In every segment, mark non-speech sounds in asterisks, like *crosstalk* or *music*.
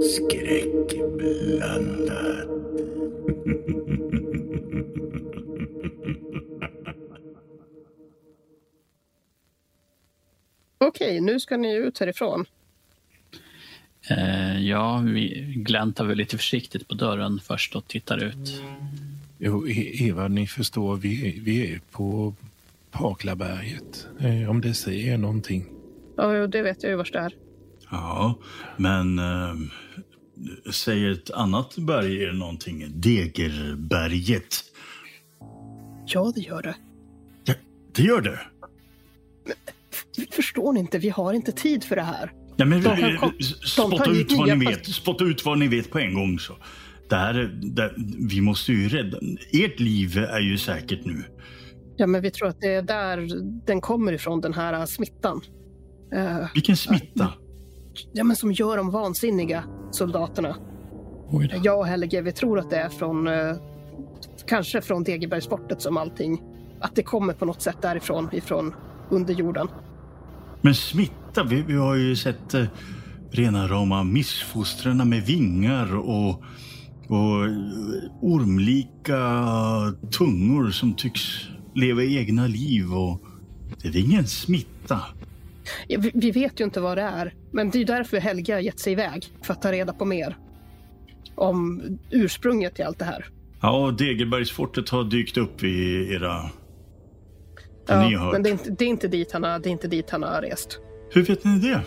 Skräckblandat. Okej, nu ska ni ut härifrån. Eh, ja, vi gläntar väl lite försiktigt på dörren först och tittar ut. Jo, E- Eva, ni förstår, vi, vi är på Paklaberget. Eh, om det säger någonting. Ja, det vet jag ju vars det är. Ja, men äh, säger ett annat berg er någonting? Degerberget. Ja, det gör det. Ja, det gör det. Förstår ni inte? Vi har inte tid för det här. Ja, men, De kom- spotta ut vad ni vet. Spotta ut vad ni vet på en gång. så. Det här, är- det, vi måste ju rädda... Ert liv är ju säkert nu. Ja, men vi tror att det är där den kommer ifrån, den här äh, smittan. Eh, Vilken smitta. ja, men som gör de vansinniga soldaterna. Jag och Helge, vi tror att det är från, eh, kanske från Degerbergsfortet som allting, att det kommer på något sätt därifrån, ifrån underjorden. Men smitta, vi, vi har ju sett eh, rena rama missfostrarna med vingar och, och eh, ormlika tungor som tycks leva egna liv. Och det är ingen smitta. Ja, vi, vi vet ju inte vad det är, men det är därför Helge har gett sig iväg, för att ta reda på mer om ursprunget till allt det här. Ja, Degerbergsfortet har dykt upp i era... Hört? men det är, inte, det, är inte dit han har, det är inte dit han har rest. Hur vet ni det?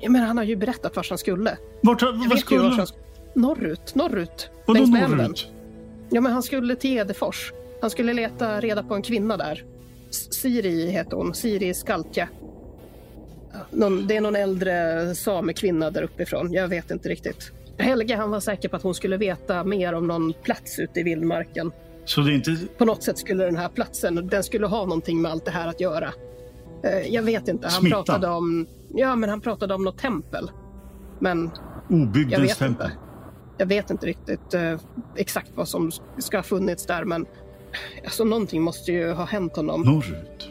Ja, men han har ju berättat vart han skulle. Vart, vet ju skulle vart han? Norrut, norrut. Vadå älven. norrut? Ja, men han skulle till Edefors. Han skulle leta reda på en kvinna där. Siri heter hon. Siri Skaltja. Någon, det är någon äldre samekvinna där uppifrån. Jag vet inte riktigt. Helge han var säker på att hon skulle veta mer om någon plats ute i vildmarken. Så det är inte... På något sätt skulle den här platsen, den skulle ha någonting med allt det här att göra. Eh, Jag vet inte. Han Smitta. pratade om, ja men han pratade om något tempel. Men Obygdens tempel? inte. Jag vet inte riktigt eh, exakt vad som ska ha funnits där, men alltså, någonting måste ju ha hänt honom. Norrut?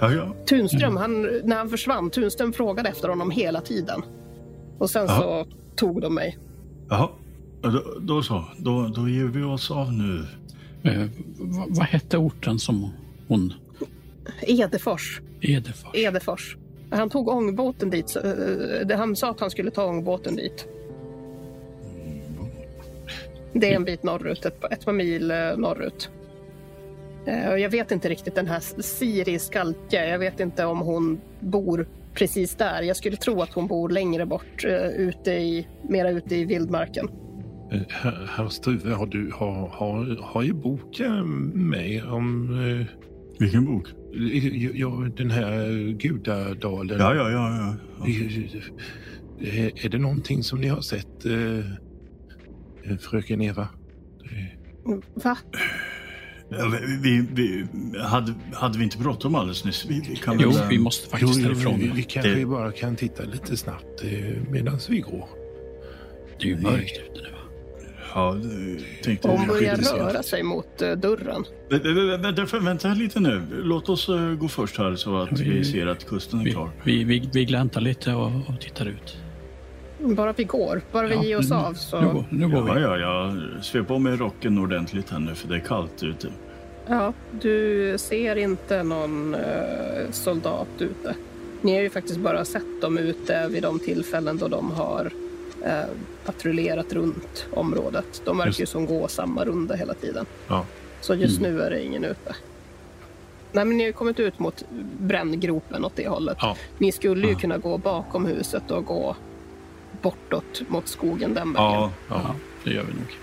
Ja, ja. Tunström, han, när han försvann, Tunström frågade efter honom hela tiden. Och sen Ja. så tog de mig. Jaha. Ja, Då, då så. Då, då ger vi oss av nu. Eh, vad, vad hette orten som hon... Edefors. Edefors? Edefors. Han tog ångbåten dit. eh, det- Han sa att han skulle ta ångbåten dit. Det är en bit norrut, ett, ett par mil eh, norrut. Eh, Jag vet inte riktigt den här Siri Skaltje. Jag vet inte om hon bor precis där. Jag skulle tro att hon bor längre bort, ute i, mera ute i vildmarken. Herr, Struve, har du har, har, har ju boken med om Vilken bok? Ja, den här Gudadalen. Ja, ja, ja. ja. Är, är det någonting som ni har sett, eh, fröken Eva? Va? ja vi, vi, hade, hade vi inte bråttom alldeles nyss? Vi, vi kan Jo, väl, eh, vi måste faktiskt Jo, härifrån. vi, vi kanske Det- bara kan titta lite snabbt eh, medan vi går. Det är ju mörkt ute nu. Ja, det- tänkte Hon börjar röra sig mot eh, dörren. Vä- vä- vä- Vänta, vänta lite nu. Låt oss eh, gå först här så att Vi- vi ser att kusten är Vi, klar. vi, vi, vi gläntar lite och, och tittar ut. Bara vi går, bara vi Ja, ger oss nu- av så... Nu, går- nu går Ja, vi. ja, ja. Svep på mig rocken ordentligt här nu för det är kallt ute. Ja, du ser inte någon eh, soldat ute. Ni har ju faktiskt bara sett dem ute vid de tillfällen då de har eh, patrullerat runt området. De verkar ju som gå samma runda hela tiden. Ja. Så just nu är det ingen ute. Nej, men ni har ju kommit ut mot bränngropen åt det hållet. Ja. Ni skulle ju Ja. kunna gå bakom huset och gå bortåt mot skogen den vägen. Ja, Ja, det gör vi nog.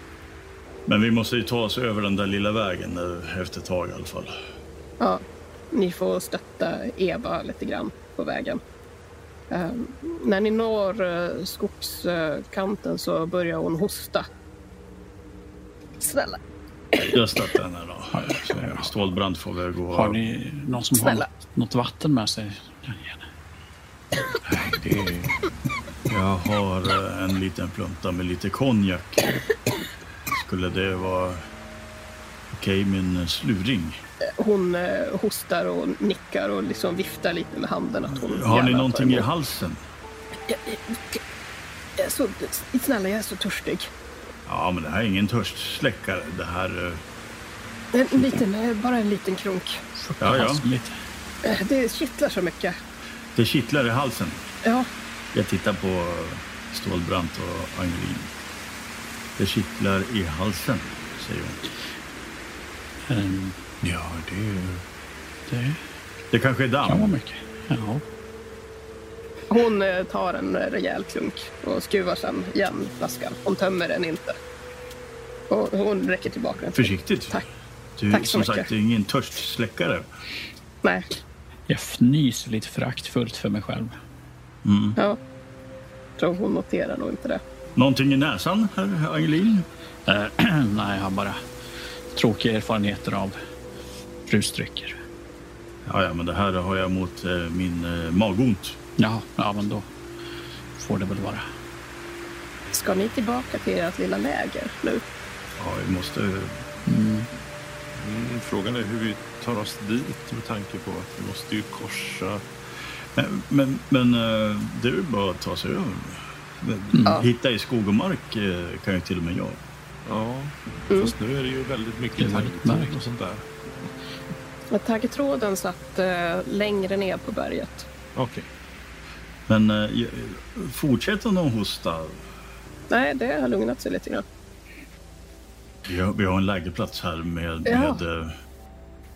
men vi måste ju ta oss över den där lilla vägen eh, efter ett tag i alla fall. Ja, ni får stötta Eva lite grann på vägen. Eh, när ni når eh, skogskanten så börjar hon hosta. Snälla, Jag stöttar henne då. Stålbrand får väl gå Har ni någon som Snälla. har något vatten med sig? Nej, det är... Jag har eh, en liten plunta med lite konjak. Skulle det vara okej med en sluring? Hon eh, hostar och nickar och liksom viftar lite med handen. Att hon Har ni någonting i halsen? Jag, jag, jag är så, snälla, jag är så törstig. Ja, men det här är ingen törstsläckare. Det här... eh, En liten, eh, bara en liten krunk. Ja, ja. Eh, Det kittlar så mycket. Det kittlar i halsen. Ja, Jag tittar på Stålbrant och Angelin. Det kittlar i halsen, säger hon. Ehm, Ja, det är... det Det kanske är kan vara damm. mycket. Ja. hon eh, tar en eh, rejäl klunk och skruvar sen igen flaskan. Hon tömmer den inte. Och hon räcker tillbaka den. Försiktigt. Tack. Du, Tack så som mycket. sagt, det är ingen törstsläckare. Nej, Jag fnyser lite föraktfullt för mig själv. ja. Tror hon noterar nog inte det. Någonting i näsan, herr Angelin? Eh, *clears throat* nej, jag har bara tråkiga erfarenheter av rusdrycker. Ja, ja, men det här har jag mot eh, min eh, magont. Ja, ja, men då får det väl vara. Ska ni tillbaka till ert lilla läger nu? Ja, vi måste... Mm, frågan är hur vi tar oss dit med tanke på att vi måste ju korsa... Men, men, men eh, det är ju bara att ta sig över. Ja. Hitta i skog och mark eh, kan ju till och med jag. Ja, Mm. fast nu är det ju väldigt mycket taggtråd och sånt där. Men Taggtråden satt eh, längre ner på berget. Okej. Men eh, fortsätter någon hosta? Nej, det har lugnat sig lite grann. Vi har, vi har en lägerplats här med, Ja. med eh,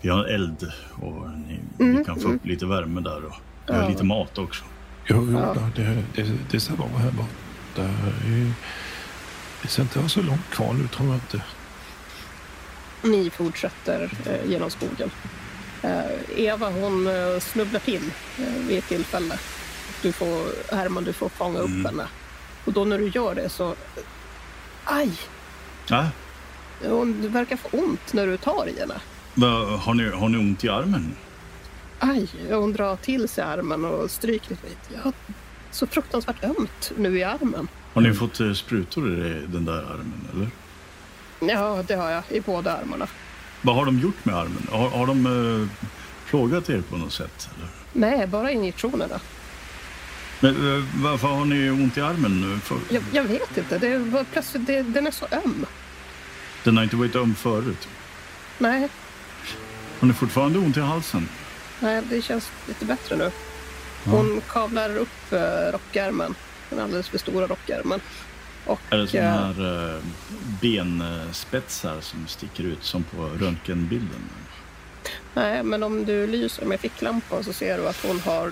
vi har en eld och ni, Mm, vi kan få upp lite värme där och vi har Ja. lite mat också. Jo, jo Ja. det, det, det ska vara här borta. Det ska inte vara så långt kvar nu tror jag inte. Ni fortsätter eh, genom skogen. Eh, Eva hon eh, snubblar till eh, vid ett tillfälle. Du får, Herman, du får fånga upp Mm. henne. Och då när du gör det så... Aj! Ja, Hon verkar få ont när du tar i henne. va- har, ni, har ni ont i armen? Aj! Hon drar till sig armen och stryker lite. Jag har så fruktansvärt ömt nu i armen. Har ni fått sprutor i den där armen? Eller? Ja, det har jag i båda armarna. Vad har de gjort med armen? Har, har de eh, plågat er på något sätt? Eller? Nej, bara injektionerna. Men, eh, varför har ni ont i armen? nu? För, Jag, jag vet inte. Det var plötsligt, det, den är så öm. Den har inte varit öm förut. Nej, Har ni fortfarande ont i halsen? nej, det känns lite bättre nu. Hon kavlar upp eh, rockärmen. Den alldeles för stora rockärmen. Och, Är det sådana eh, här eh, benspetsar som sticker ut som på röntgenbilden? Nej, men om du lyser med ficklampan så ser du att hon har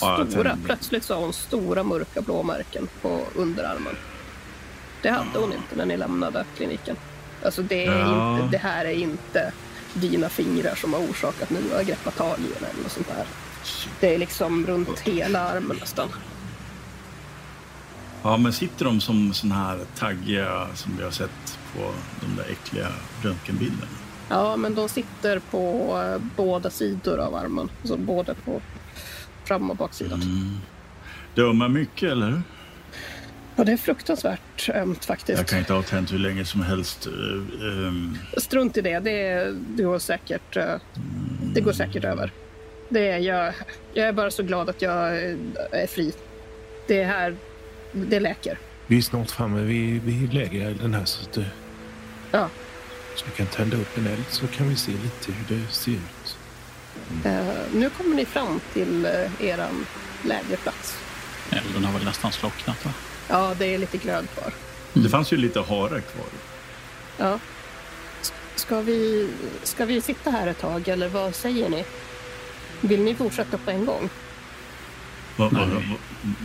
Ja, stora, tänder. plötsligt så har hon stora mörka blåmärken på underarmen. Det hade hon inte när ni lämnade kliniken. Alltså det, Ja. inte, det här är inte dina fingrar som har orsakat att ni har greppat tag i henne eller sånt där. Det är liksom runt hela armen nästan. Ja, men sitter de som sån här taggiga som vi har sett på de där äckliga röntgenbilderna? Ja, men de sitter på eh, båda sidor av armen. Alltså både på fram och baksidan. Mm. Det ömmar mycket, eller? Ja, det är fruktansvärt ömt faktiskt. Jag kan inte ha tänt hur länge som helst. ehm, Strunt i det. Det, det, går, säkert, eh, det går säkert över. Det är, jag, jag är bara så glad att jag är fri. Det här, det läker. Vi är snart framme vid, vid lägerelden här så att det, Ja. så vi kan tända upp en eld så kan vi se lite hur det ser ut. Eh, nu kommer ni fram till eh, eran lägerplats. Elden har väl nästan slocknat, va? Ja, det är lite glöd kvar. Det fanns ju lite hare kvar. Ja. S- Ska vi, ska vi sitta här ett tag eller vad säger ni? Vill ni fortsätta på en gång? Vad, vad, vad,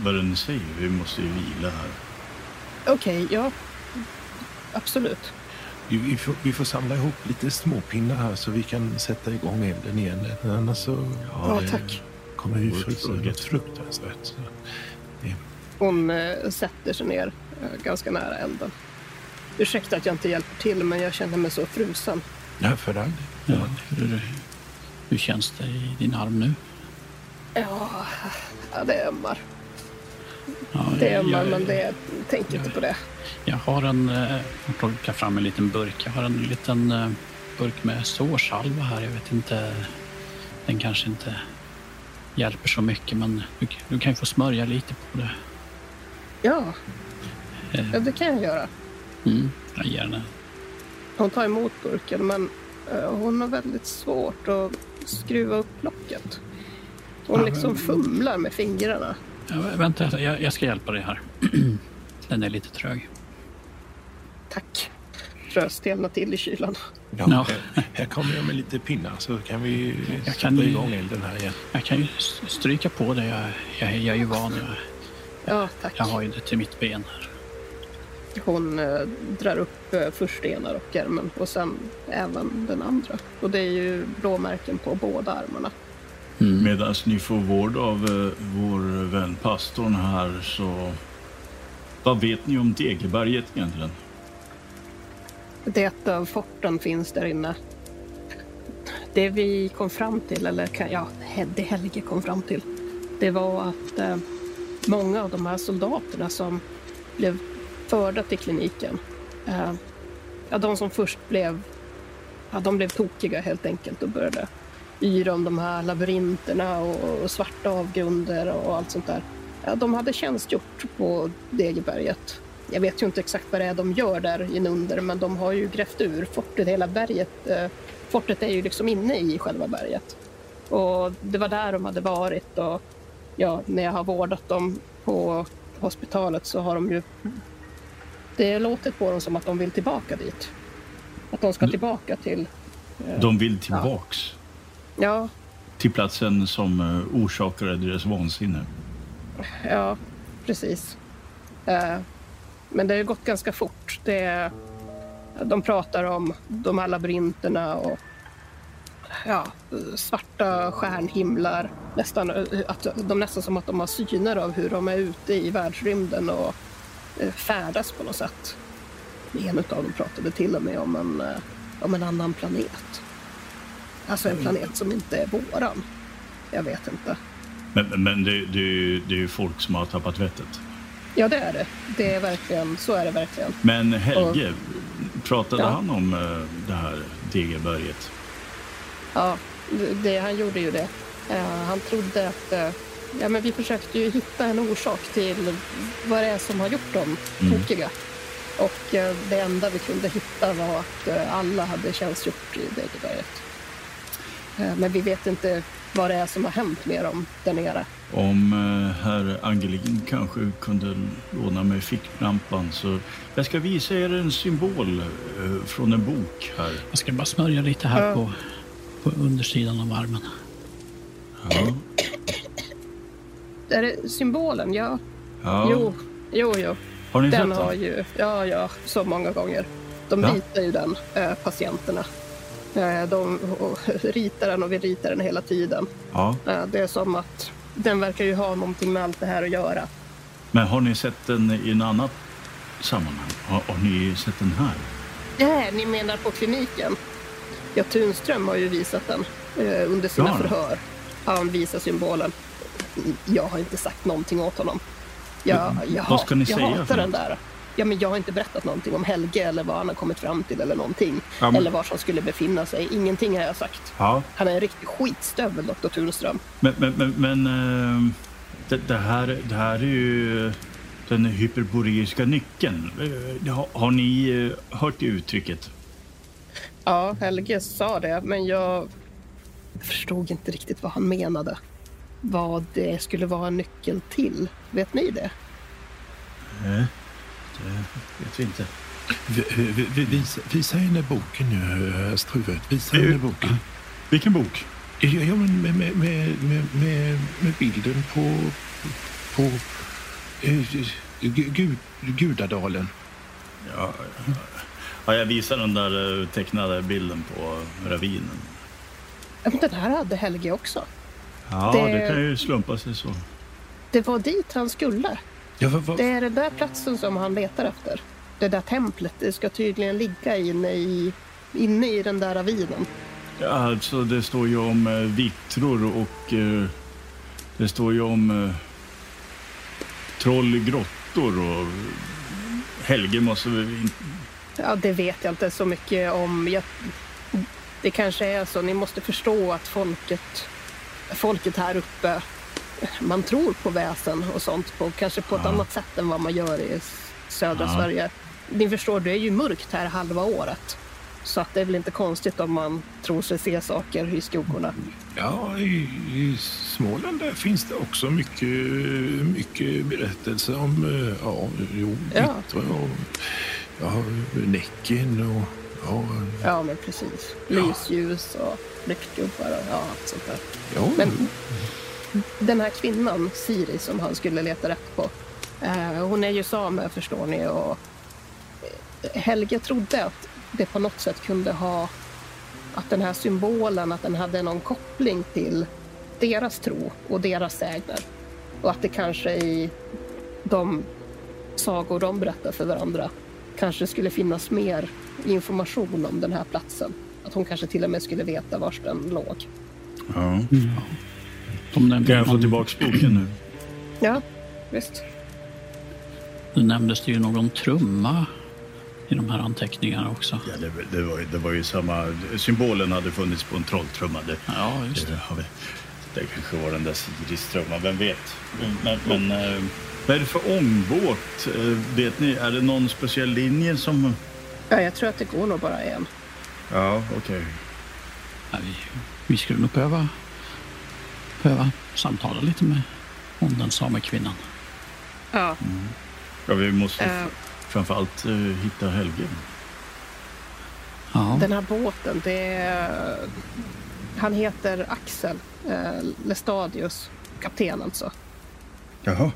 vad är det ni säger? Vi måste ju vila här. Okej, ja. Absolut. Vi, vi, får, vi får samla ihop lite småpinnar här så vi kan sätta igång elden igen. Annars så Ja, det- tack. kommer något fruktansvärt. Så, Hon eh, sätter sig ner eh, ganska nära elden. Ursäkta att jag inte hjälper till, men jag känner mig så frusen. ja, för all Ja, hur, hur känns det i din arm nu? Ja, ja det ömmar. Ja, Det jag, men det, tänk inte på det. jag har en... eh, Jag plockar fram en liten burk. Jag har en liten eh, burk med sårsalva här. Jag vet inte... Den kanske inte hjälper så mycket, men du, du kan ju få smörja lite på det. Ja, Eh, ja, det kan jag göra. Mm, jag ger den. Hon tar emot burken, men eh, hon har väldigt svårt att skruva upp locket. Hon liksom fumlar med fingrarna. Ja, vä- vänta, jag, jag ska hjälpa dig här. *clears throat* Den är lite trög. Tack. Tror jag stelnar till i kylan. Ja, Ja. Här, här kommer jag med lite pinnar så kan vi Jag sätta kan ju- igång elden här igen. Jag kan ju stryka på det. Jag, jag, jag är ju van. Jag, Ja, tack. jag har ju det till mitt ben här. Hon eh, drar upp eh, först ena rockärmen och sen även den andra. Och det är ju blåmärken på båda armarna. Mm. Medan ni får vård av eh, vår vän pastorn här så... Vad vet ni om Degeberget egentligen? Det av forten finns där inne. Det vi kom fram till, eller kan- ja, det Helge kom fram till, det var att eh, många av de här soldaterna som blev förda till kliniken, eh, ja, de som först blev, ja, de blev tokiga helt enkelt och började yra om de här labyrinterna och, och svarta avgrunder och allt sånt där. Ja, de hade tjänstgjort på Degeberget. Jag vet ju inte exakt vad det är de gör där inunder, men de har ju grävt ur fortet, hela berget. Eh, fortet är ju liksom inne i själva berget. Och det var där de hade varit och ja, när jag har vårdat dem på hospitalet så har de ju... Det låter på dem som att de vill tillbaka dit. Att de ska tillbaka till... eh, De vill tillbaks Ja, till platsen som eh, orsakade deras vansinne. Ja, precis. Eh, Men det har gått ganska fort. Det, de pratar om de här labyrinterna och ja, svarta stjärnhimlar. Nästan, eh, att de nästan som att de har syner av hur de är ute i världsrymden och färdas på något sätt. En av dem pratade till och med om en, om en annan planet. Alltså en planet som inte är våran. Jag vet inte. Men, men det, det, det är ju folk som har tappat vettet. Ja, det är det. Det är verkligen, så är det verkligen. Men Helge, pratade Ja. han om eh, det här Degeberget? Ja, det, han gjorde ju det. Eh, han trodde att... eh, ja, men vi försökte ju hitta en orsak till vad det är som har gjort dem Mm. tokiga. Och det enda vi kunde hitta var att alla hade tjänstgjort i Degeberget. Eh, men vi vet inte vad det är som har hänt med dem där nere. Om eh, herr Angelin kanske kunde låna mig ficklampan så jag ska visa er en symbol eh, från en bok här. Jag ska bara smörja lite här Ja. på, på undersidan av armen. Ja. Är det symbolen? Ja. Ja. Jo, jo, jo. Har ni Den sett har den? ju, ja, ja, så många gånger. De Ja. ritar ju den, patienterna. Eh, de *laughs* ritar den och vi ritar den hela tiden. Ja. Eh, det är som att den verkar ju ha någonting med allt det här att göra. Men har ni sett den i en annat sammanhang? Har, har ni sett den här? Nej, ni menar på kliniken? Ja, Tunström har ju visat den eh, under sina Ja. förhör. Han visar symbolen. Jag har inte sagt någonting åt honom. Jag, jag, vad ska ni jag säga hatar den något? där. Ja, men jag har inte berättat någonting om Helge eller vad han har kommit fram till eller någonting. Ja, men- Eller var han skulle befinna sig. Ingenting har jag sagt. Ja. Han är en riktig skitstövel, Dr. Tunström. Men, men, men, men eh, det, det, här, det här är ju den hyperboreiska nyckeln. Eh, Har, har ni eh, hört det uttrycket? Ja, Helge sa det, men jag förstod inte riktigt vad han menade. Vad det skulle vara en nyckel till. Vet ni det? Nej, det vet vi inte. Vi, vi, vi, visa, visa henne boken nu, eh, Struve. Visa henne boken. Vilken bok? Ja, ja men med, med, med, med, med, bilden på, på eh, gu- gud, Gudadalen. Ja, ja, jag visar den där eh, tecknade bilden på ravinen. Ja, den här hade Helge också. Ja, Det- det, kan ju slumpa sig så. Det var dit han skulle. Ja, vad, Det är den där platsen som han letar efter. Det där templet, det ska tydligen ligga inne i, inne i den där ravinen. Ja, alltså det står ju om eh, vittror och eh, det står ju om... Eh, troll i grottor och Helge måste in... Ja, det vet jag inte så mycket om. Jag, det kanske är så. Ni måste förstå att folket, folket här uppe, man tror på väsen och sånt på, kanske på ett Ja. annat sätt än vad man gör i södra Ja. Sverige. Ni förstår, det är ju mörkt här halva året. Så att det är väl inte konstigt om man tror sig se saker i skuggorna. Ja, i, i Småland där finns det också mycket, mycket berättelser om eh, ja, jo, Ja. Och ja, Näcken och ja, Ja, men precis. Lysljus och lyktgubbar och ja, allt sånt där. ja, Men den här kvinnan, Siri, som han skulle leta rätt på. Eh, hon är ju same, förstår ni. Och eh, Helge trodde att det på något sätt kunde ha... Att den här symbolen, att den hade någon koppling till deras tro och deras sägner. Och att det kanske i de sagor de berättar för varandra kanske skulle finnas mer information om den här platsen. Att hon kanske till och med skulle veta var den låg. Ja. De nämnde, Kan jag få tillbaka boken nu? *clears throat* Ja, visst. Nu nämndes det ju någon trumma i de här anteckningarna också. Ja, det, det, var, ju- det var ju samma... Symbolen hade funnits på en trolltrumma. Det, Ja, just det, det. har vi, det kanske var den där Siris-trumman, vem vet? Men, men eh, vad är det för ångbåt? Eh, vet ni, är det någon speciell linje som... Ja, jag tror att det går nog bara en. Ja, okej. Ja, vi, vi skulle nog behöva, behöva samtala lite med om den samekvinnan. Ja. Ja, vi måste Eh. framförallt eh, hitta Helge. Ja, Den här båten, det är... Han heter Axel eh, Lestadius, kapten alltså. Jaha.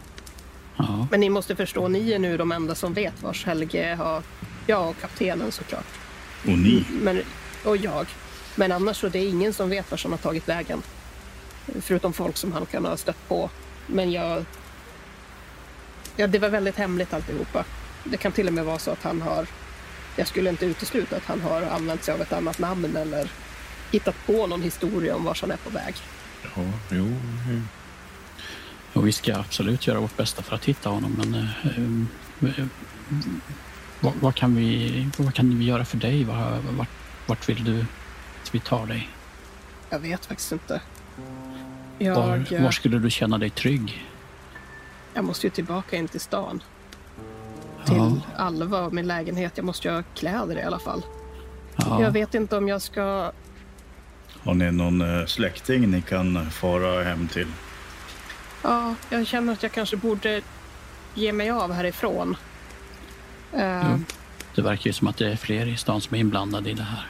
ja, Men ni måste förstå, ni är nu de enda som vet vars Helge har... Jag och kaptenen såklart. Och ni? Men, och jag. Men annars så det är ingen som vet vart han har tagit vägen. Förutom folk som han kan ha stött på. Men jag... Ja, det var väldigt hemligt alltihopa. Det kan till och med vara så att han har... Jag skulle inte utesluta att han har använt sig av ett annat namn eller hittat på någon historia om vart han är på väg. ja, jo, eh, och vi ska absolut göra vårt bästa för att hitta honom. Men eh, eh, vad, vad, kan vi, vad kan vi göra för dig? Vad, vart, vart vill du att vi tar dig? Jag vet faktiskt inte. Jag, Var, var skulle du känna dig trygg? jag måste ju tillbaka in till stan. Till Ja, Alva och min lägenhet. Jag måste ju ha kläder i alla fall. ja. Jag vet inte om jag ska Har ni någon eh, släkting ni kan fara hem till? Ja, jag känner att jag kanske borde ge mig av härifrån. Jo. Det verkar ju som att det är fler i stan som är inblandade i det här.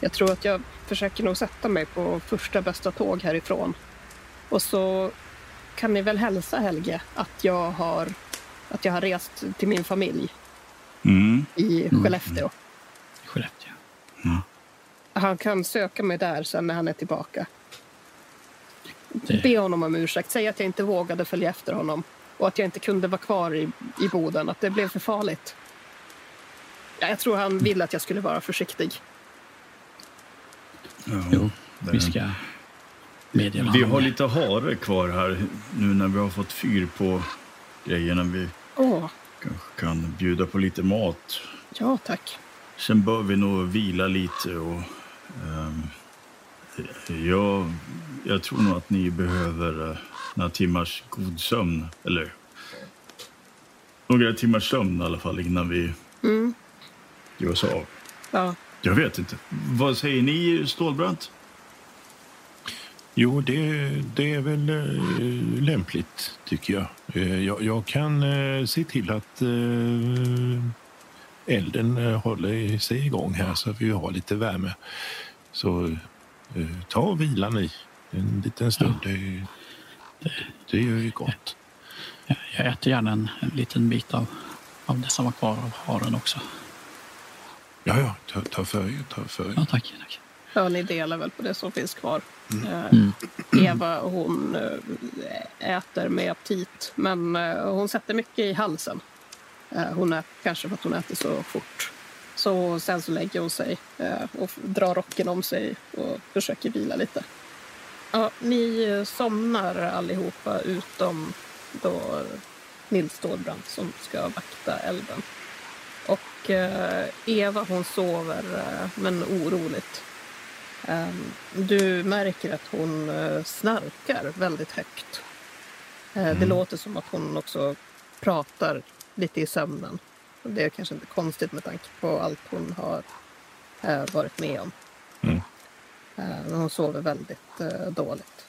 Jag tror att jag försöker nog sätta mig på första bästa tåg härifrån. Och så kan ni väl hälsa Helge att jag har, att jag har rest till min familj Mm. i Mm. Skellefteå. i Skellefteå. Han kan söka mig där sen när han är tillbaka. Det- Be honom om ursäkt. Säg att jag inte vågade följa efter honom och att jag inte kunde vara kvar i, i Boden, att det blev för farligt. Ja, jag tror han ville att jag skulle vara försiktig. Ja. Jo, det- vi ska meddela Vi har lite hare kvar här nu när vi har fått fyr på grejerna. Vi Åh, kanske kan bjuda på lite mat. ja tack. Sen bör vi nog vila lite och... ehm, jag, jag tror nog att ni behöver uh, några timmars god sömn. Eller några timmars sömn i alla fall innan vi Mm, ger oss av. ja. Jag vet inte. Vad säger ni, Stålbrant? Jo, det, det är väl eh, lämpligt, tycker jag. Eh, jag. Jag kan eh, se till att elden håller sig igång här så att vi har lite värme. Så ta och vila ni en liten stund. Det, det gör ju gott. Jag- Jag äter gärna en, en liten bit av, av det som var kvar av haren också. Ja, ja, ta, ta för er, ta för er. Ja, tack. tack. ja, ni delar väl på det som finns kvar. Eh, Mm. Eva hon eh, äter med aptit, men eh, hon sätter mycket i halsen. Eh, Hon är, kanske för att hon äter så fort. Så sen så lägger hon sig eh, och drar rocken om sig och försöker vila lite. Ja, ni eh, somnar allihopa utom då Nils Stålbrant som ska vakta elden. Och eh, Eva hon sover eh, men oroligt. Eh, du märker att hon eh, snarkar väldigt högt. Eh, Det Mm. låter som att hon också pratar lite i sömnen. Det är kanske inte konstigt med tanke på allt hon har varit med om. Mm. Eh, men hon sover väldigt dåligt.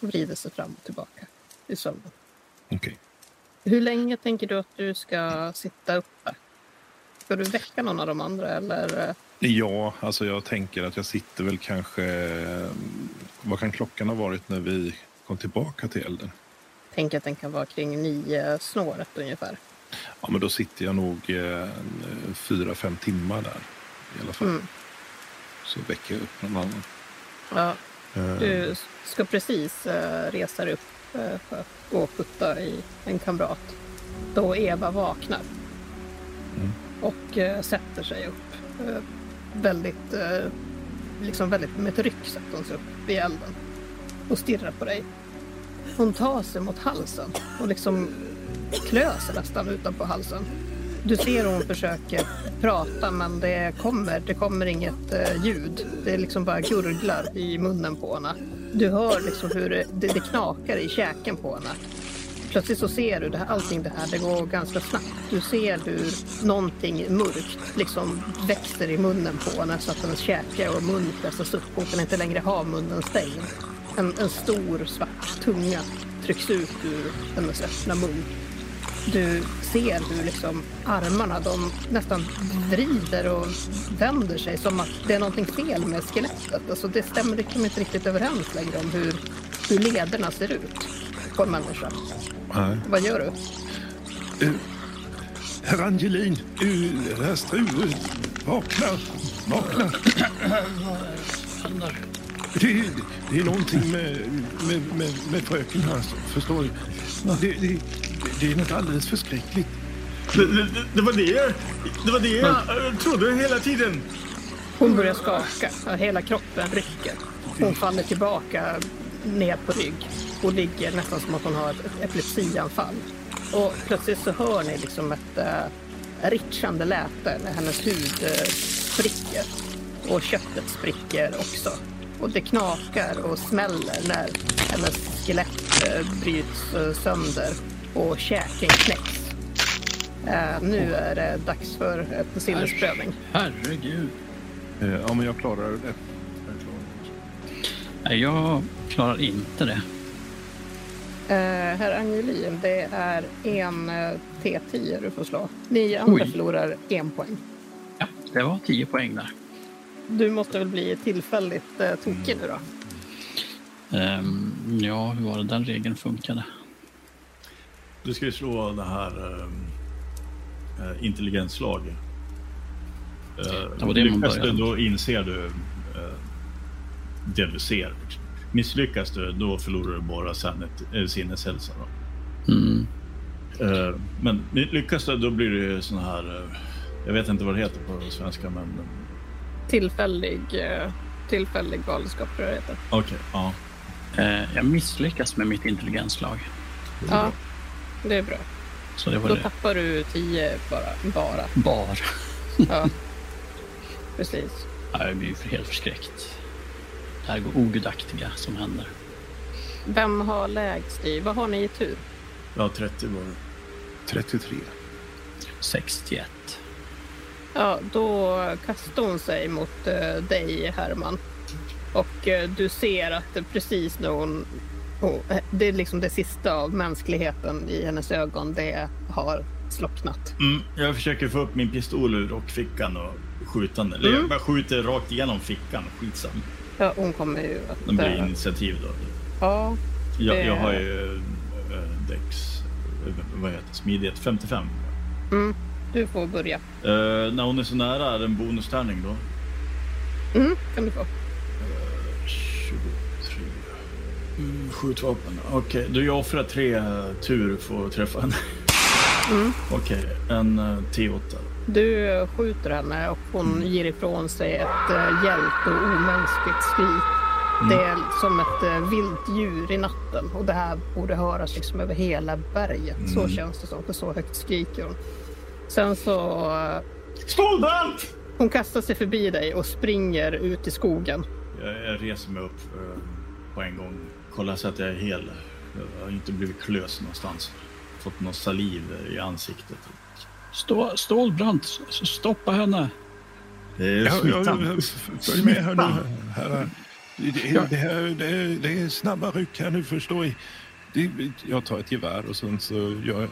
Vrider sig fram och tillbaka i sömnen. Okej. Hur länge tänker du att du ska sitta uppe? Ska du väcka någon av de andra eller? Ja, alltså jag tänker att jag sitter väl kanske... eh, Vad kan klockan ha varit när vi kom tillbaka till elden? Tänker att den kan vara kring nio snåret ungefär. Ja, men då sitter jag nog eh, fyra, fem timmar där i alla fall. Mm. Så väcker jag upp någon annan. Ja, Eh, du ska precis resa dig upp för att gå och putta i en kamrat. Då Eva vaknar. Och eh, sätter sig upp. Eh, väldigt, eh, liksom väldigt med ett ryck sätter hon sig upp vid elden. Och stirrar på dig. Hon tar sig mot halsen och liksom klöser nästan utanpå halsen. Du ser hon försöker prata men det kommer, det kommer inget eh, ljud. Det är liksom bara gurglar i munnen på henne. Du hör liksom hur det, det knakar i käken på henne. Plötsligt så ser du det här, allting det här, det går ganska snabbt. Du ser hur någonting mörkt liksom växer i munnen på henne så alltså att hennes käke och mun pressas upp. Hon kan inte längre ha munnen stängd. En, en stor svart tunga trycks ut ur hennes öppna mun. Du ser hur liksom armarna de nästan vrider och vänder sig som att det är någonting fel med skelettet. Alltså det stämmer liksom inte riktigt överens längre om hur, hur lederna ser ut en människa. nej. Vad gör du? Herr Angelin, uh, herr Strue, vakna, vakna. Händer. Det, det är någonting med, med, med, med fröken här, förstår du. Det, det, det är något alldeles förskräckligt. Det, det, det var det, det var det jag eh, trodde hela tiden. Hon börjar skaka. Hela kroppen rycker. Hon faller tillbaka ner på rygg och ligger nästan som att hon har ett epilepsianfall. Och plötsligt så hör ni liksom ett äh, ritchande läte när hennes hud äh, spricker. Och köttet spricker också. Och det knakar och smäller när hennes skelett äh, bryts äh, sönder och käken knäcks. Äh, nu är det dags för ett sinnesprövning. Herregud. Eh, Ja, men jag klarar det. Nej, jag klarar inte det. Eh, herr Angelin, det är en eh, T10 du får slå. Ni andra Oj. förlorar en poäng. Ja, det var 10 poäng där. Du måste väl bli tillfälligt eh, tokig nu då? Ehm, ja, hur var det den regeln funkade? Du ska ju slå det här eh, eh, intelligensslag. Eh, Det var det man lyckas du, började. då inser du eh, det du ser. Liksom. Misslyckas du, då förlorar du bara sannet, äh, sinneshälsa. Mm. Eh, men lyckas du, då blir det sån här... eh, jag vet inte vad det heter på svenska, men... Tillfällig, eh, tillfällig galenskap tror jag det heter. Okej, ja. Eh, jag misslyckas med mitt intelligensslag. Ja, det är bra. Så det var Då det. tappar du 10 bara. bara. Bar. Ja, *laughs* precis. Ja, Jag blir helt förskräckt. Går ogudaktiga som händer. Vem har lägst i? Vad har ni i tur? Ja, 30 var det. 33. 61. Ja, då kastar hon sig mot eh, dig, Herman. Och eh, du ser att det precis när hon... hon- eh, det är liksom det sista av mänskligheten i hennes ögon. Det har slocknat. Mm, jag försöker få upp min pistol ur rockfickan och skjuta den. Eller Mm. jag bara skjuter rakt igenom fickan. Skitsam. Ja, hon kommer ju att... Det blir eh, initiativ då. ja, Jag, Det- jag har ju äh, Dex, eh, vad heter smidighet 55. mm, du får börja. Eh, när hon är så nära är det en bonustärning då. Mm, kan du få. 23. Mm, skjutvapen. Okej, då jag offrar tre eh, tur för att träffa henne. Mm. Okej, en uh, T8. Du eh, skjuter henne och hon ger ifrån sig ett uh, hjält och omänskligt skrik. Det är som ett eh, vilt djur i natten och det här borde höras liksom över hela berget. Så känns det som, för så högt skriker hon. Sen så... eh, Stålbrant! Hon kastar sig förbi dig och springer ut i skogen. Jag, jag reser mig upp eh, på en gång. Kollar så att jag är hel. Jag har inte blivit klös någonstans. Fått någon saliv i ansiktet. Stå, Stålbrant, stoppa henne. Det är Ja, smittan. följ med här nu. Det, det, det, här, det, är- det är snabba ryck här nu förstår jag. Det, jag tar ett gevär och sen så jag,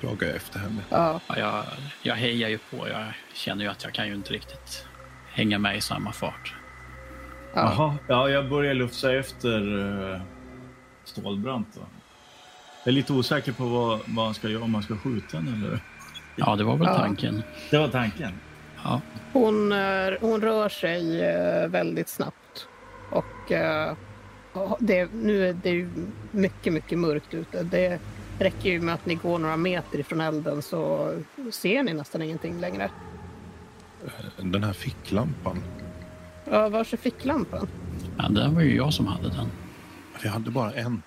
jagar jag efter henne. Ja, Ja, jag, jag hejar ju på. Jag känner ju att jag kan ju inte riktigt hänga med i samma fart. ja. Jaha, ja, jag börjar lufsa efter uh, Stålbrant. Då. Jag är lite osäker på vad, vad han ska göra, om han ska skjuta den eller? Ja, det var väl Ja. tanken. Det var tanken. Ja. Hon, eh, hon rör sig eh, väldigt snabbt. Och eh, ja, det, nu är det ju mycket, mycket mörkt ute. Det räcker ju med att ni går några meter ifrån elden så ser ni nästan ingenting längre. Den här ficklampan. Ja, vars är ficklampan? ja, det var ju jag som hade den. Vi hade bara en.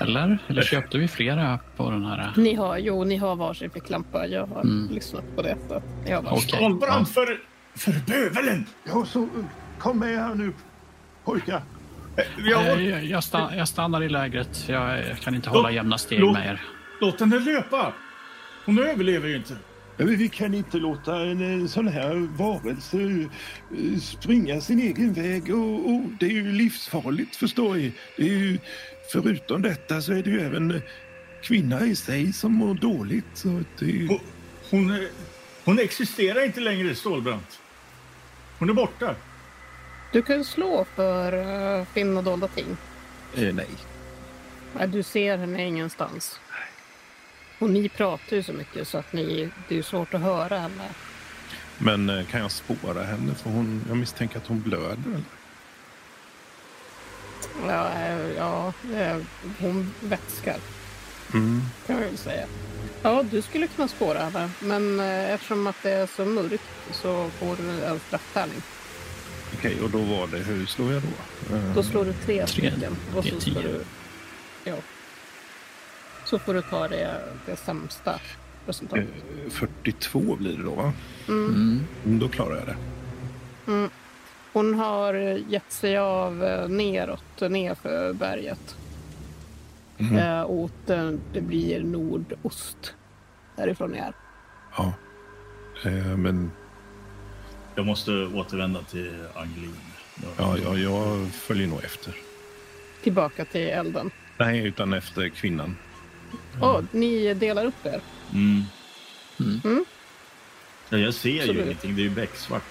Eller? Eller köpte vi flera på den här? Ni har, jo, ni har varsin ficklampa. Jag har Mm. lyssnat på det. Så ni har varsin. Okej. Stålbrant för, för bövelen! Ja, så kom med här nu pojkar. Jag, Eh, Jag, jag, stann, jag stannar i lägret. Jag, jag kan inte hålla jämna steg Låt- med er. låt henne löpa! Hon överlever ju inte. Vi kan inte låta en eh, sån här varelse eh, springa sin egen väg och, och det är ju livsfarligt förstår ni. Det är ju, förutom detta så är det ju även eh, kvinna i sig som mår dåligt. Så det Hon, hon, hon existerar inte längre, Stålbrant. Hon är borta. Du kan slå för uh, finna dolda ting. eh, nej. Nej, du ser henne ingenstans. Och ni pratar ju så mycket så att ni, det är svårt att höra henne. Men eh, kan jag spåra henne? För hon, jag misstänker att hon blöder. Eller? Ja, eh, ja eh, hon vätskar Mm. kan man väl säga. Ja, du skulle kunna spåra henne. Men eh, eftersom att det är så mörkt så får du en strafftärning. Okej, och då var det, hur slår jag då? Då slår du tre Tre. stycken. Och så ska du... Ja. Så får du ta det, det sämsta resultatet. eh, 42 blir det då va? Mm. Mm, Då klarar jag det. Hon har gett sig av eh, neråt, nerför berget. Mhm. Eh, åt, det blir nordost därifrån ni är. Ja. Eh, men Jag måste återvända till Anglin. ja, ja, jag följer nog efter. Tillbaka till elden. Nej, utan efter kvinnan. Åh, ni delar upp er. Mm. Mm. Mm. Ja, jag ser ju Absolut. ingenting. Det är ju becksvart.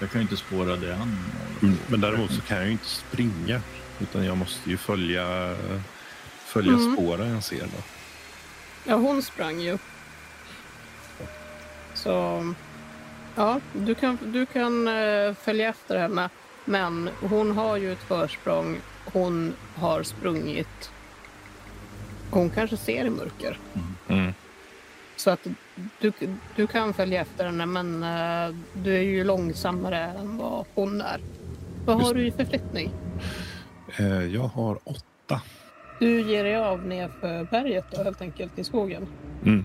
Jag kan ju inte spåra det han Mm, Men däremot så kan jag ju inte springa. Utan jag måste ju följa, följa Mm. spåren jag ser. Då. Ja, hon sprang ju. Så ja, du kan, du kan eh, följa efter henne. Men hon har ju ett försprång. Hon har sprungit. Hon kanske ser i mörker. Mm. Så att du, du kan följa efter henne, men eh, du är ju långsammare än vad hon är. Vad har du i förflyttning? Eh, jag har åtta. Du ger dig av nerför berget då, helt enkelt i skogen. Mm.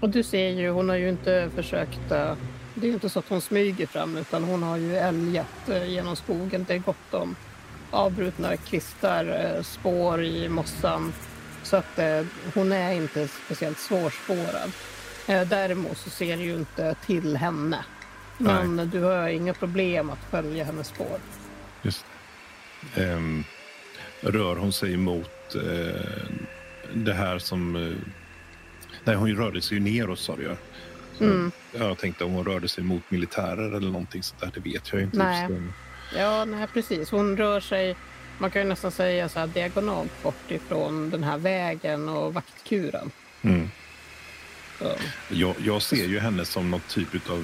Och du ser ju, hon har ju inte försökt... eh, Det är inte så att hon smyger fram utan hon har ju älgat genom skogen. Det är gott om avbrutna kvistar, spår i mossan. Så att eh, hon är inte speciellt svårspårad. Eh, Däremot så ser du ju inte till henne. Men du har inga problem att följa hennes spår. Just. Ehm, rör hon sig mot eh, det här som... Eh, nej, hon rörde sig ju neråt sa du ju. Mm. Jag tänkte om hon rörde sig mot militärer eller någonting sånt där. Det vet jag inte. Nej. Ja, nej precis. Hon rör sig, man kan ju nästan säga så här diagonalt bort ifrån den här vägen och vaktkuren. Mm. Jag, jag ser ju henne som något typ av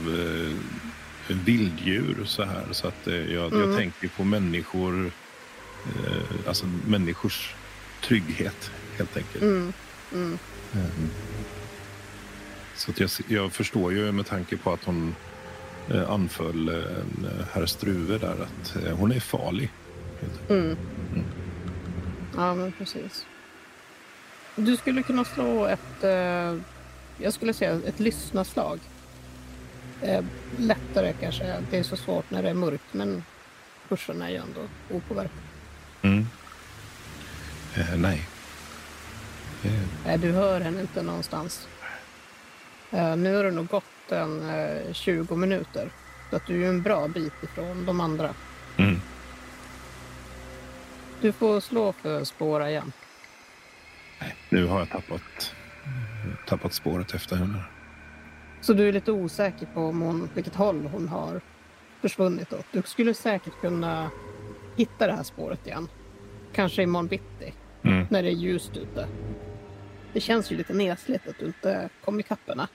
eh, vilddjur så här. Så att eh, jag, Mm. jag tänker på människor, eh, alltså människors trygghet helt enkelt. mm, mm. Mm. Så att jag, jag förstår ju med tanke på att hon eh, anföll eh, herr Struve där att eh, hon är farlig. Mm. Ja, men precis. Du skulle kunna slå ett, eh, jag skulle säga ett lyssnaslag. Eh, lättare kanske, det är så svårt när det är mörkt, men kursen är ju ändå opåverkad. Mm. Eh, nej. Eh, Nej, du hör henne inte någonstans. Eh, nu har det nog gått en eh, 20 minuter, så att du är en bra bit ifrån de andra. mm. Du får slå för spåra igen. Nej, nu har jag tappat, tappat spåret efter henne. Så du är lite osäker på om hon, vilket håll hon har försvunnit åt. Du skulle säkert kunna hitta det här spåret igen. Kanske imorgon bitti, Mm. när det är ljust ute. Det känns ju lite nesligt att du inte kom ikapp henne.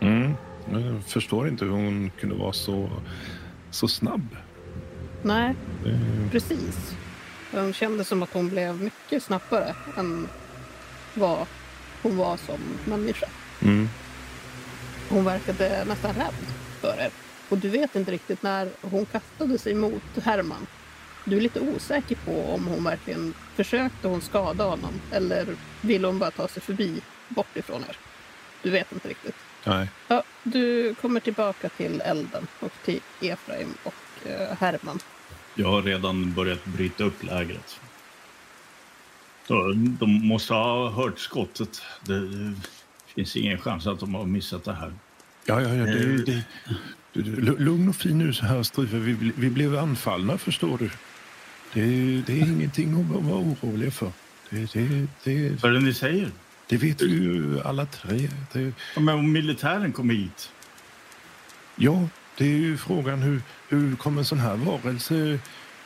Mm. Jag förstår inte hur hon kunde vara så, så snabb. Nej, Eh, precis. Hon kände som att hon blev mycket snabbare än vad hon var som människa. Mm. Hon verkade nästan rädd för er. Och du vet inte riktigt när hon kastade sig mot Herman. Du är lite osäker på om hon verkligen försökte hon skada honom eller ville hon bara ta sig förbi bort ifrån er. Du vet inte riktigt. Nej. Ja, du kommer tillbaka till elden och till Efraim och eh, Herman. Jag har redan börjat bryta upp lägret. De, måste ha hört skottet. Det, det finns ingen chans att de har missat det här. Ja, ja, ja. Det, Eh. det, du, lugn och fin nu så här, Struve. Vi, vi blev anfallna, förstår du. Det, det är ingenting att vara orolig för. Det, det, det, Vad är det ni säger? det vet vi ju alla tre. Det, Ja, Men om militären kommer hit. ja, det är ju frågan hur, hur kom en sån här varelse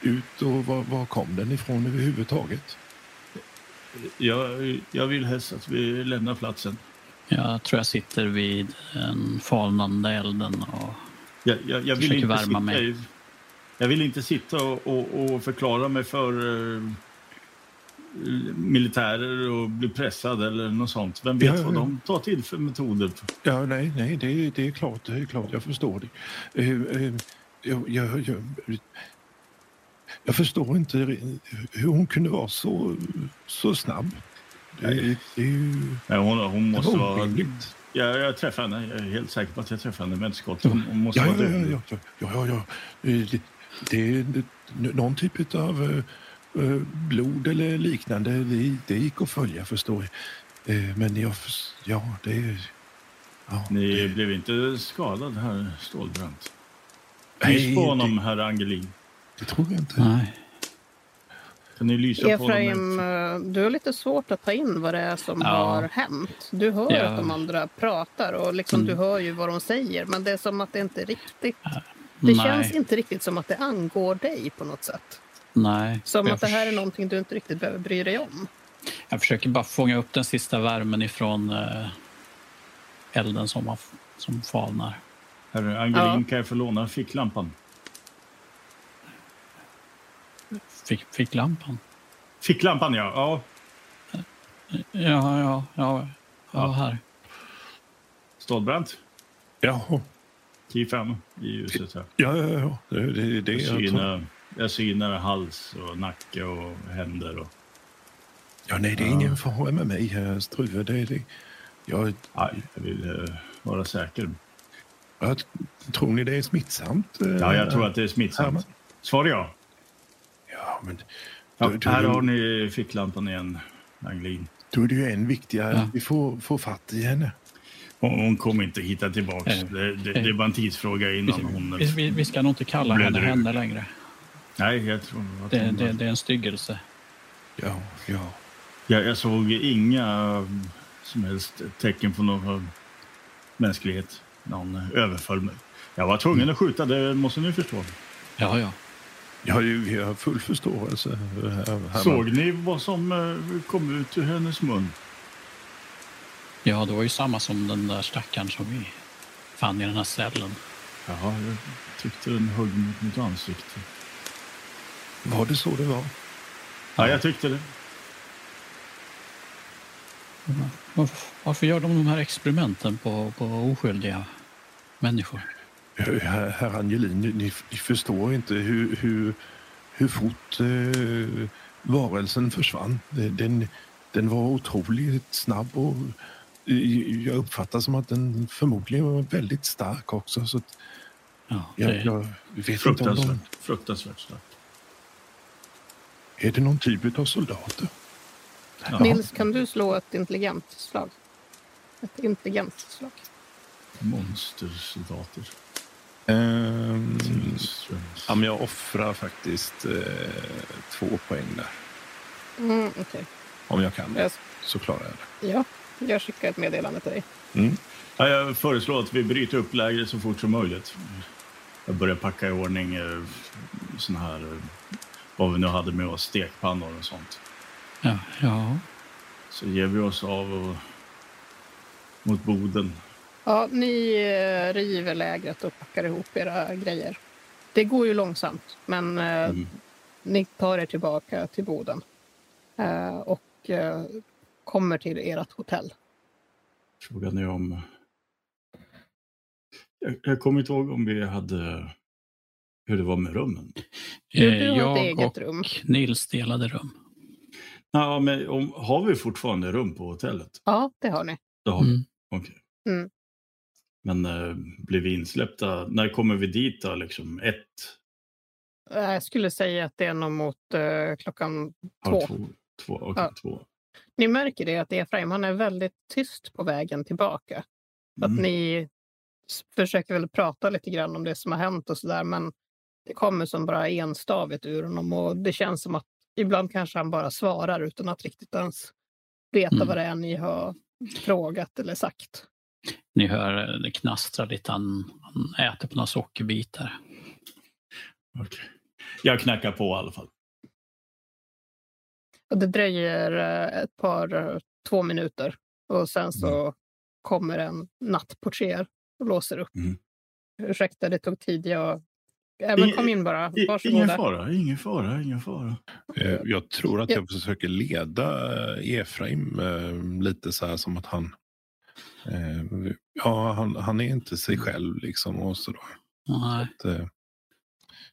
ut och var, var kom den ifrån överhuvudtaget? Jag, jag vill helst att vi lämnar platsen. Jag tror jag sitter vid den falnande elden och Jag, jag, jag, vill, Försöker inte värma sitta, mig. i- jag vill inte sitta och, och, och förklara mig för eh, militärer och bli pressad eller något sånt. Vem vet Ja, ja, vad ja. de tar till för metoder? Ja, nej, nej, det, det är klart, det är klart, jag förstår det. Eh, eh, jag, jag, jag, jag förstår inte hur hon kunde vara så, så snabb. Det, det är ju Nej, hon, hon måste var vara... orimligt. Jag, jag träffar henne. Jag är helt säker på att jag träffar henne med ett skott. Hon, hon måste Ja, ja, vara ja, ja, ja, ja, ja, ja. Eh, Det, det är någon typ av blod eller liknande. Det, det gick att följa, förstår jag. Eh, Men jag, ja, det. Ja, Ni det, blev inte skadad, herr Stålbrant? Lys på det- honom, herr Angelin. det tror jag inte. nej. Kan ni lysa på Efraim, eh, du har lite svårt att ta in vad det är som Ja. har hänt. Du hör Ja. att de andra pratar och liksom, Mm. du hör ju vad de säger. Men det är som att det inte riktigt... Det nej. känns inte riktigt som att det angår dig på något sätt. Nej. Som Jag att det här är någonting du inte riktigt behöver bry dig om. Jag försöker bara fånga upp den sista värmen ifrån eh, elden som, har, som falnar. Herr Angelin, Ja. kan jag få låna ficklampan? Fick, fick lampan? Ficklampan, ja. ja. Ja, ja, ja. Ja, Ja. här. Stålbrant, Jaha. 10-5 i ljuset här. Ja, ja, ja. Det, det, det, Jag jag tror- synar, jag synar hals och nacke och händer. Och, ja, nej, det är Ja. ingen fara med mig, herr Struve. Det, det, jag, nej, jag vill eh, vara säker. jag, tror ni det är smittsamt? eh, Ja, jag tror att det är smittsamt. Svar ja. Ja, men ja Du- du- här har ni ficklampan igen, Angelin. då är det ju än viktigare Ja. vi får, får fatt i henne. Hon, hon kommer inte hitta tillbaka. Eh, Det, det, det är bara en tidsfråga Vi, innan hon... vi, vi, vi ska nog inte kalla henne henne längre. Nej, jag tror att Det, det, det är en styggelse. Ja, ja. Jag, jag såg inga um, som helst tecken på någon mänsklighet. Någon eh, överföll mig. Jag var tvungen att skjuta, det måste ni förstå. Ja, ja. Jag har full förståelse. Herman. Såg ni vad som eh, kom ut ur hennes mun? Ja, det var ju samma som den där stackaren som vi fann i den här cellen. Ja, jag tyckte den högg mot mitt ansikte. Var det så det var? Ja, jag tyckte det. Varför, varför gör de de här experimenten på, på oskyldiga människor? Herr, herr Angelin, ni, ni förstår inte hur, hur, hur fort eh, varelsen försvann. Den, den var otroligt snabb och eh, jag uppfattar som att den förmodligen var väldigt stark också. Så att, Ja, jag, det, jag vet inte om de, Fruktansvärt, fruktansvärt starkt. Är det någon typ av soldater? Ja. Nils, kan du slå ett intelligensslag? Ett intelligensslag. Monstersoldater. Ehm, Tillströms. ja, men jag offrar faktiskt eh, två poäng där. Mm, Okej. Om jag kan Jag- så klarar jag det. Ja, jag skickar ett meddelande till dig. Mm. Ja, jag föreslår att vi bryter upp lägret så fort som möjligt. Jag börjar packa i ordning eh, såna här, eh, vad vi nu hade med oss, stekpannor och sånt. ja, ja. Så ger vi oss av och, mot Boden. Ja, ni eh, river lägret och packar ihop era grejer. Det går ju långsamt, men eh, Mm. ni tar er tillbaka till Boden eh, och kommer till ert hotell. Frågan är om... Jag, jag kommer inte ihåg om vi hade... Hur det var med rummen. Du, Eh, Jag eget och rum. Nils delade rum. Ja, men om, har vi fortfarande rum på hotellet? Ja, det har ni. Det har vi. Mm. Okej. Mm. Men eh, blir vi insläppta? När kommer vi dit då? Liksom ett? Eh, Jag skulle säga att det är nog mot eh, klockan två. två? två. Okej, Ja. två. Ni märker det att Efraim han är väldigt tyst på vägen tillbaka. Att Mm. ni försöker väl prata lite grann om det som har hänt och sådär men det kommer som bara enstavigt ur honom och det känns som att ibland kanske han bara svarar utan att riktigt ens veta Mm. vad det är ni har frågat eller sagt. Ni hör eh, det knastrar lite. Han, han äter på några sockerbitar. Okej. Jag knackar på i alla fall. Och det dröjer eh, ett par, eh, två minuter och sen så kommer en nattportier och låser upp. Mm. Ursäkta, det tog tid. Jag... Ja, men kom in bara. I, ingen Varsågoda. fara, ingen fara, ingen fara. Eh, Jag tror att Ja. jag försöker leda eh, Efraim eh, lite så här som att han... Ja, han, han är inte sig själv liksom. Och så då. Nej. Att, eh,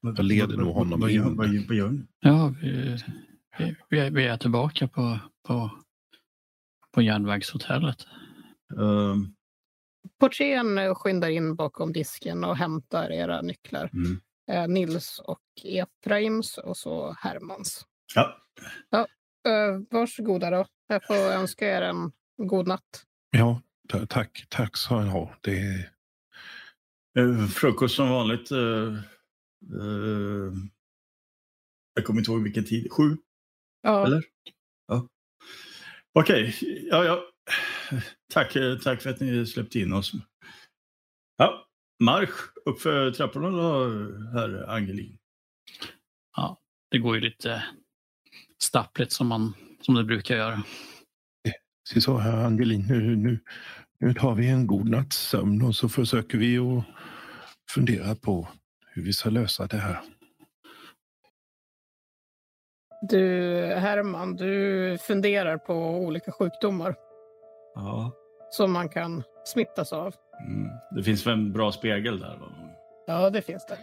Jag leder nog honom vad, in. Vad, vad, vad gör ni? Ja, vi, vi, vi är- tillbaka på, på, på järnvägshotellet. Portieren eh, skyndar in bakom disken och hämtar era nycklar. mm. Eh, Nils och Efraims och så Hermans. Ja, Eh, varsågoda då. Jag får önska er en god natt. ja, ta- tack, tack så han har. Det är, Eh, frukost som vanligt. eh, eh, jag kommer inte ihåg vilken tid. Sju? Ja, Eller? Ja. Okej, ja, ja. Tack, tack för att ni släppte in oss. Ja, marsch uppför trapporna då, herr Angelin. Det går ju lite stappligt som, man, som det brukar göra. Se så här Angelin, nu, nu, nu tar vi en god natts sömn och så försöker vi att fundera på hur vi ska lösa det här. du Herman, du funderar på olika sjukdomar Ja. Som man kan smittas av. Mm. Det finns väl en bra spegel där? Va? Ja, det finns det.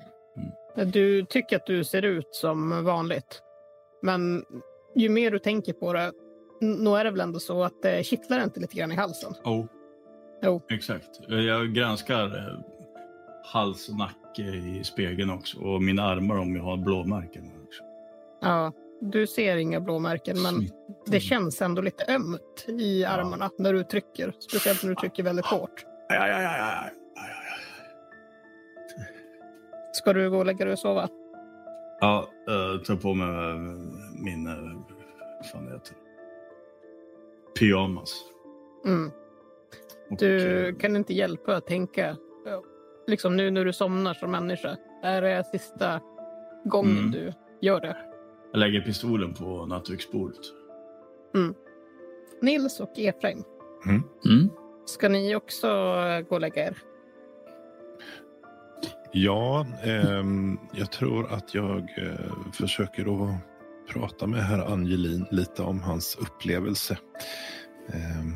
Du tycker att du ser ut som vanligt. Men ju mer du tänker på det, nog är det väl ändå så att det kittlar inte lite grann i halsen. Oh. Jo. Exakt. Jag granskar eh, hals och nacke i spegeln också. Och mina armar om jag har blåmärken. Också. Ja, du ser inga blåmärken, men Smitt. det känns ändå lite ömt i armarna när du trycker. Speciellt när du trycker väldigt hårt. Aj, aj, aj, aj. Ska du gå och lägga dig och sova? Ja, uh, ta på mig eh, min... Vad fan heter Pyjamas. Mm. Och, Du eh, kan inte hjälpa att tänka, liksom nu när du somnar som människa, är det sista gången Mm. du gör det? Jag lägger pistolen på nattduksbordet. Nils och Efraim, Mm. ska ni också eh, gå och lägga er? Ja, ehm, jag tror att jag eh, försöker att prata med herr Angelin lite om hans upplevelse. Ehm,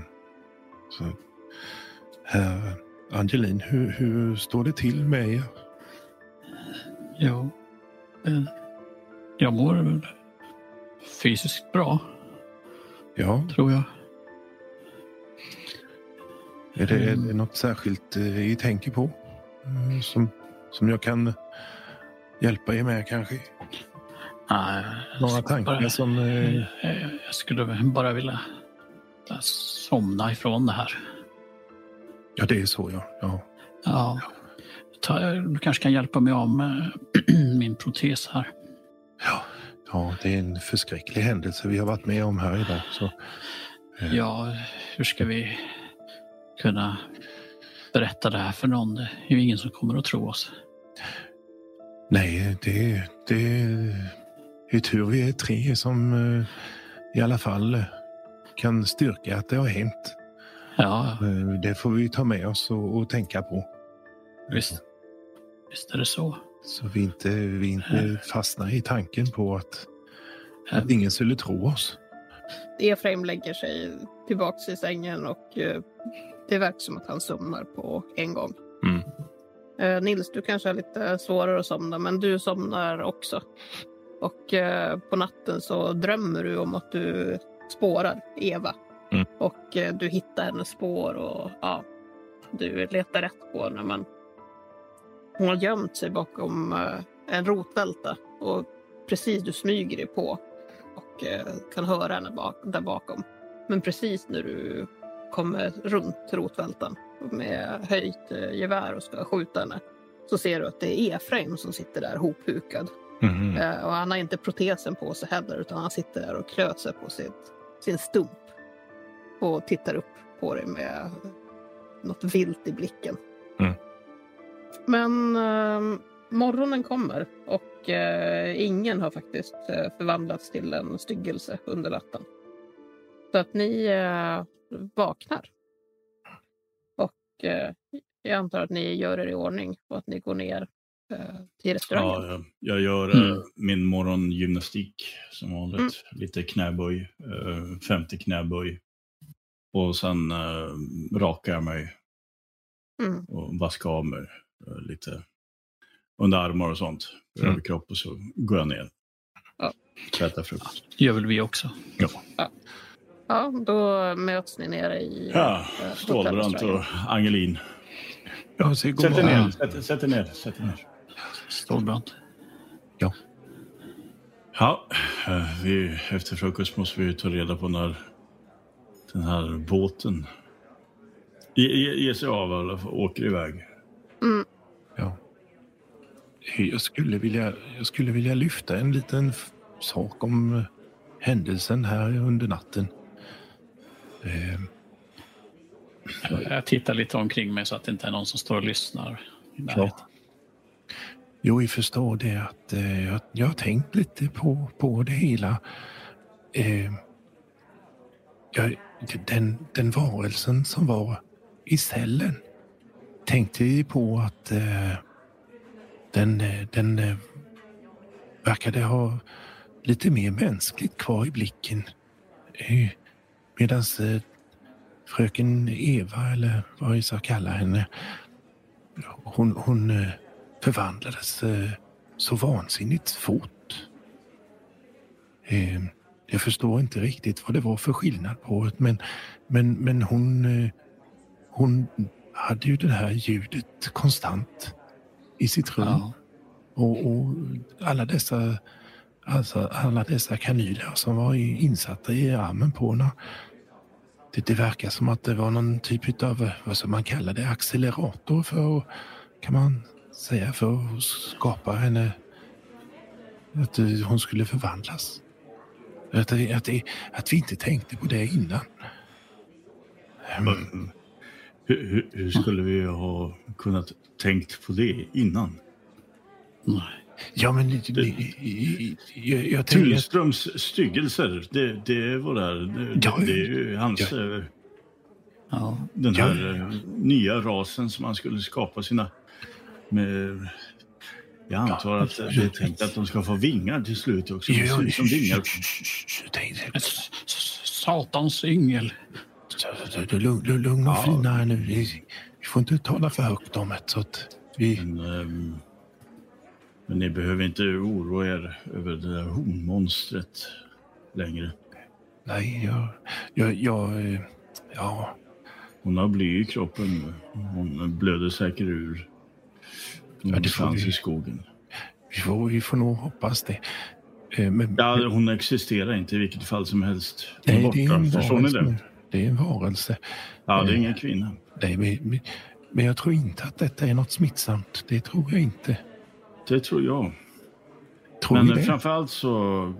så, herr, Angelin, hur, hur står det till med er? Jo, eh, jag mår fysiskt bra, Ja, tror jag. är det, är Mm. det något särskilt eh, ni tänker på? Eh, Som, som jag kan hjälpa er med kanske? Nej, Några tankar bara- som... eh, Eh, Jag skulle bara vilja eh, somna ifrån det här. Ja, det är så ja. ja. Ja. Ta, du kanske kan hjälpa mig av med *clears throat* min protes här. Ja, ja, det är en förskräcklig händelse vi har varit med om här idag. Så, eh, Ja, hur ska vi kunna berätta det här för någon? Det är ju ingen som kommer att tro oss. Nej, det, det är tur vi är tre som eh, i alla fall eh, kan styrka att det har hänt. Ja, Eh, Det får vi ta med oss och, och tänka på. visst. Visst är det så. Så vi inte, vi inte fastnar i tanken på att, att ingen skulle tro oss. Efraim lägger sig tillbaks i sängen och eh, det verkar som att han somnar på en gång. Mm. Eh, Nils, du kanske har lite svårare att somna, men du somnar också. Och eh, på natten så drömmer du om att du spårar Eva. Mm. Och du hittar hennes spår och ja, du letar rätt på henne. Men hon har gömt sig bakom eh, en rotvälta och precis du smyger dig på och eh, kan höra henne bak, där bakom. Men precis när du kommer runt rotvältan med höjt eh, gevär och ska skjuta henne så ser du att det är Efraim som sitter där hophukad. Eh, och han har inte protesen på sig heller utan han sitter där och klöser på sitt, sin stump och tittar upp på dig med något vilt i blicken. Mm. Men eh, morgonen kommer och eh, ingen har faktiskt eh, förvandlats till en styggelse under natten. Så att ni eh, vaknar. Och eh, jag antar att ni gör er i ordning och att ni går ner eh, till restaurangen. Ja, jag, jag gör eh, Mm. min morgongymnastik som vanligt. Mm. Lite knäböj, eh, 50 knäböj. Och sen eh, rakar jag mig Mm. och vaskar av mig eh, lite under armar och sånt. Mm. Över kropp och så går jag ner. Ja. Så äter frukost. Det gör väl vi också. Ja, då möts ni nere i Ja, eh, Stålbrant och Angelin. Ja, så god Sätt er ner, sätt, sätt er ner. Sätt er ner. Stålbrand. Ja, eh, vi, efter frukost måste vi ta reda på när den här båten ge- ge- ger sig av eller åker iväg. Mm. Ja. Jag skulle, vilja, jag skulle vilja lyfta en liten sak om eh, händelsen här under natten. Eh, Jag tittar lite omkring mig så att det inte är någon som står och lyssnar. närheten. Jo, vi förstår det att eh, jag, jag har tänkt lite på, på det hela. Eh, jag, den, den varelsen som var i cellen tänkte vi på att eh, den, eh, den eh, verkade ha lite mer mänskligt kvar i blicken. Eh, Medan eh, fröken Eva, eller vad vi ska kalla henne, hon, hon eh, förvandlades eh, så vansinnigt fort. Eh, jag förstår inte riktigt vad det var för skillnad på det, men, men, men hon, eh, hon hade ju det här ljudet konstant i sitt rum. Ja. Och, och alla dessa alltså alla dessa kanyler som var insatta i armen på henne. Det, det verkar som att det var någon typ av, vad som man kallar det, accelerator för att, kan man säga, för att skapa henne, att eh, hon skulle förvandlas. Att, att, att vi inte tänkte på det innan. Mm. Hur, hur, hur skulle vi ha kunnat tänkt på det innan? Nej. Ja, men det- det- jag, jag tänker... Tullströms styggelser, det, det var där. Det, Ja, det, det är ju hans, ja. eh, Ja. den Ja, här ja, ja. eh, nya rasen som man skulle skapa sina... Med, jag antar att det är tänkt att de ska få vingar till slut också. Ut som vingar. Satans yngel. Lugn, lugn, och Ja. fina här nu. Vi får inte tala för högt om det. Så att vi... Men, ehm, men ni behöver inte oroa er över det där honmonstret längre. Nej, jag... jag, jag eh, ja, Hon har bly i kroppen nu. Hon blöder säkert ur någonstans vi- i skogen. vi, får, vi får nog hoppas det. Eh, Men, Ja, hon existerar inte i vilket fall som helst. Nej, det är en borta. Förstår ni det? Det är en varelse. Ja, det är Eh, ingen kvinna. Nej, men, jag tror inte att detta är något smittsamt. Det tror jag inte. Det tror jag. Tror Men det? framförallt så,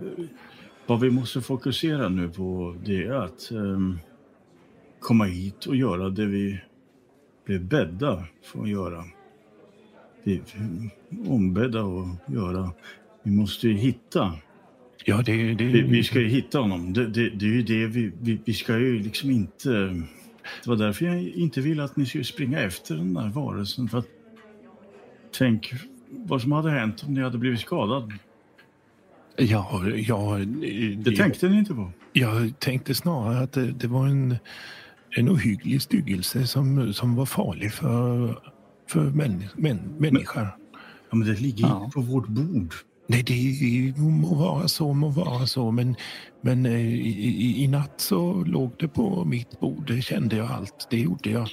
vad vi måste fokusera nu på det är att ehm, komma hit och göra det vi blev bädda för att göra. Vi, vi ombedda att göra. Vi måste ju hitta, Ja, det, det, vi, vi ska ju hitta honom. Det, det, det är ju det vi, vi, vi ska ju liksom inte... Det var därför jag inte ville att ni skulle springa efter den där varelsen. För att, tänk vad som hade hänt om ni hade blivit skadad. Ja, ja, Det tänkte ni inte på. Jag tänkte snarare att det, var en, en ohygglig styggelse som, som var farlig för, för män, män, människor. Ja, men det ligger Ja. på vårt bord. Nej, det må vara så, må vara så, men, men eh, i, i, natt så låg det på mitt bord. Det kände jag allt. Det gjorde jag.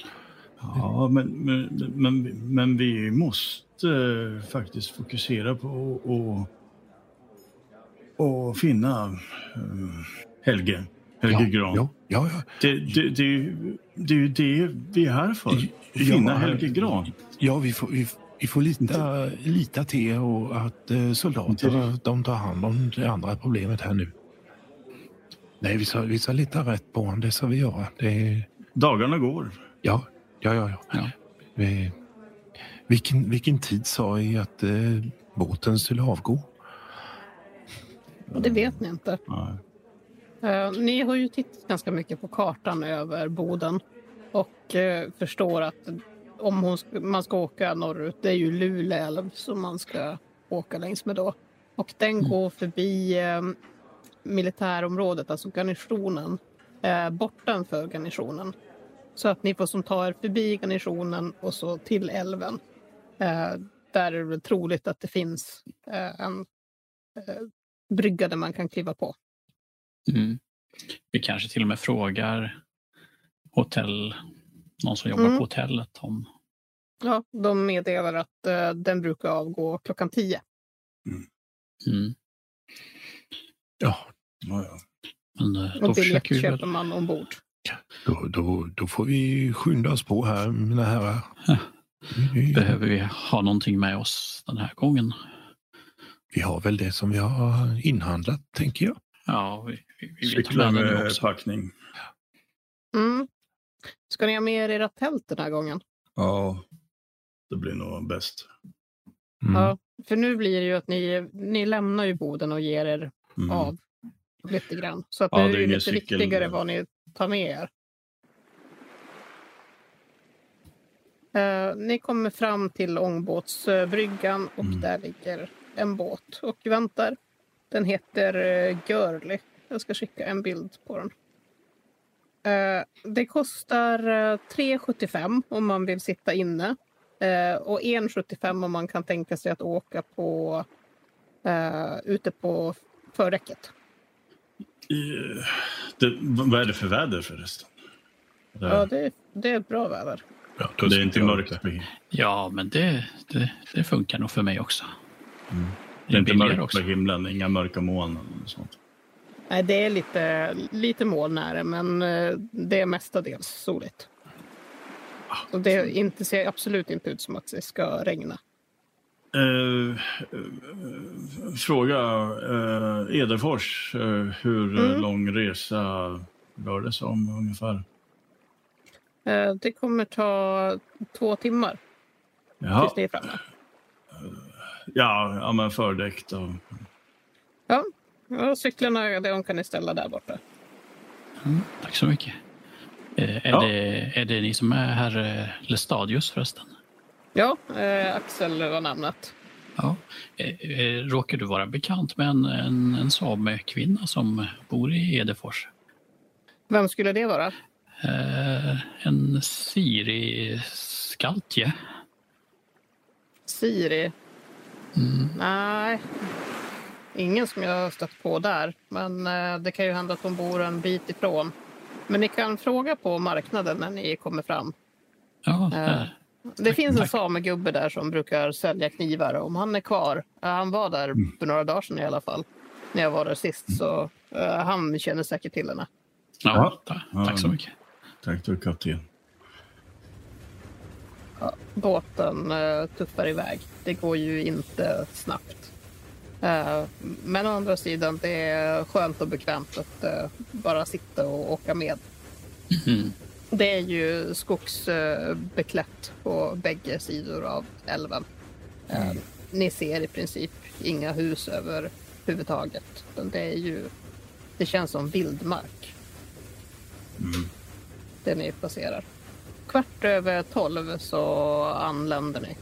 Ja, men, men, men, men vi måste eh, faktiskt fokusera på och, och finna eh, Helge. Helge ja, Gran. Ja, ja, ja. Det, det, det, det är ju det vi är här för. Att finna Ja, Helge Gran. Ja, vi får, vi, vi får lita, lita till och att eh, soldaterna de tar hand om det andra problemet här nu. Nej, vi ska, vi ska lita rätt på honom. Det ska vi göra. Det, Dagarna går. ja, ja, ja. ja. Ja. Vi, vilken, vilken tid sa vi att eh, båten skulle avgå? Det vet ni inte. Eh, ni har ju tittat ganska mycket på kartan över Boden och eh, förstår att om hon man ska åka norrut, det är ju Luleå älv som man ska åka längs med då. Och den går förbi eh, militärområdet, alltså garnisonen, eh, bortanför garnisonen. Så att ni får som ta er förbi garnisonen och så till älven. Eh, där är det troligt att det finns eh, en eh, brygga där man kan kliva på. Mm. Vi kanske till och med frågar hotell, någon som jobbar Mm. på hotellet om... Ja, de meddelar att eh, den brukar avgå klockan tio. Mm. Ja, Ja, ja. Men eh, då Och biljett vi köper väl... man ombord. då, då, då får vi skynda oss på här, mina herrar. Behöver vi ha någonting med oss den här gången? vi har väl det som vi har inhandlat, tänker jag. Ja, vi, vi, vi Cyklar med den också. packning. Mm. Ska ni ha med er era tält den här gången? Ja, det blir nog bäst. Mm. Ja, för nu blir det ju att ni, ni lämnar ju Boden och ger er Mm. av lite grann. Så att Ja, nu det är är det lite cykel. viktigare vad ni tar med er. Eh, ni kommer fram till ångbåtsbryggan och Mm. där ligger en båt och väntar. Den heter uh, Görli. Jag ska skicka en bild på den. Eh, det kostar uh, 3,75 om man vill sitta inne. Eh, och 1,75 om man kan tänka sig att åka på eh, ute på fördäcket. Eh, Det, vad är det för väder förresten? Det, Ja, det, det är ett bra väder. Ja, det är inte mörkt. Ja, men det, det, det funkar nog för mig också. Mm. det är inte billigare mörkt också. på himlen, inga mörka moln eller sånt. Nej, det är lite, lite molnära, men eh, det är mestadels soligt. Så det inte, ser absolut inte ut som att det ska regna. Eh, eh, fråga eh, Edefors, eh, hur Mm. lång resa rör det sig om ungefär? Eh, det kommer ta två timmar Jaha. tills ni är framme. Ja, ja, men fördäck då. Ja, och cyklarna de kan ni ställa där borta. Mm, tack så mycket. Eh, är, Ja. det, är det ni som är herr eh, Lestadius förresten? Ja, eh, Axel var namnet. Ja. Eh, eh, råkar du vara bekant med en, en, en samekvinna som bor i Edefors? Vem skulle det vara? Eh, en Skaltje? Siri? Mm. Nej, ingen som jag har stött på där. Men eh, det kan ju hända att hon bor en bit ifrån. Men ni kan fråga på marknaden när ni kommer fram. Ja, Eh, där. Det finns en samegubbe där som brukar sälja knivar. Om han är kvar, eh, han var där för några dagar sedan i alla fall, när jag var där sist, så han känner säkert till henne. ja, Ja. ta- tack så mycket. Tack du kapten. Båten tuffar iväg. Det går ju inte snabbt. Eh, men å andra sidan, det är skönt och bekvämt att eh, bara sitta och åka med. Mm. Det är ju skogsbeklätt på bägge sidor av älven. Eh, Ni ser i princip inga hus överhuvudtaget. Det, är ju, det känns som vildmark. Det ni passerar. Kvart över tolv så anländer ni.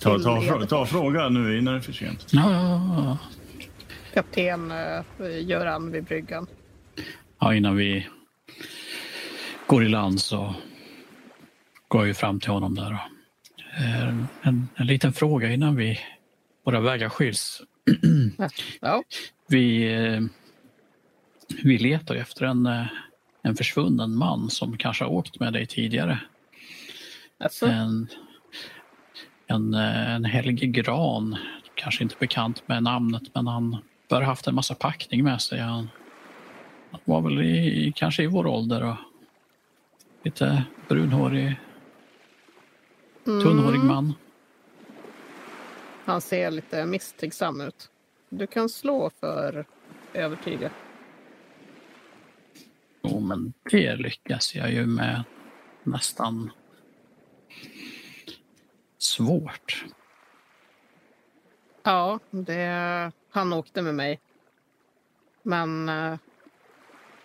Ta, ta, ta fråga nu innan det är för sent. Ja, ja, ja. Kapten eh, Göran vid bryggan. ja, innan vi går i land så går jag ju fram till honom där. eh, En, en liten fråga innan vi våra vägar skiljs. Ja, Vi, eh, vi letar ju efter en, en försvunnen man som kanske har åkt med dig tidigare. alltså, En, en, eh, en Helge Gran, kanske inte bekant med namnet, men han bör ha haft en massa packning med sig. Han var väl i, kanske i vår ålder och lite brunhårig, tunnhårig man. han ser lite misstänksam ut. Du kan slå för övertyga. Jo, men det lyckas jag ju med nästan svårt. Ja, det, han åkte med mig. Men eh,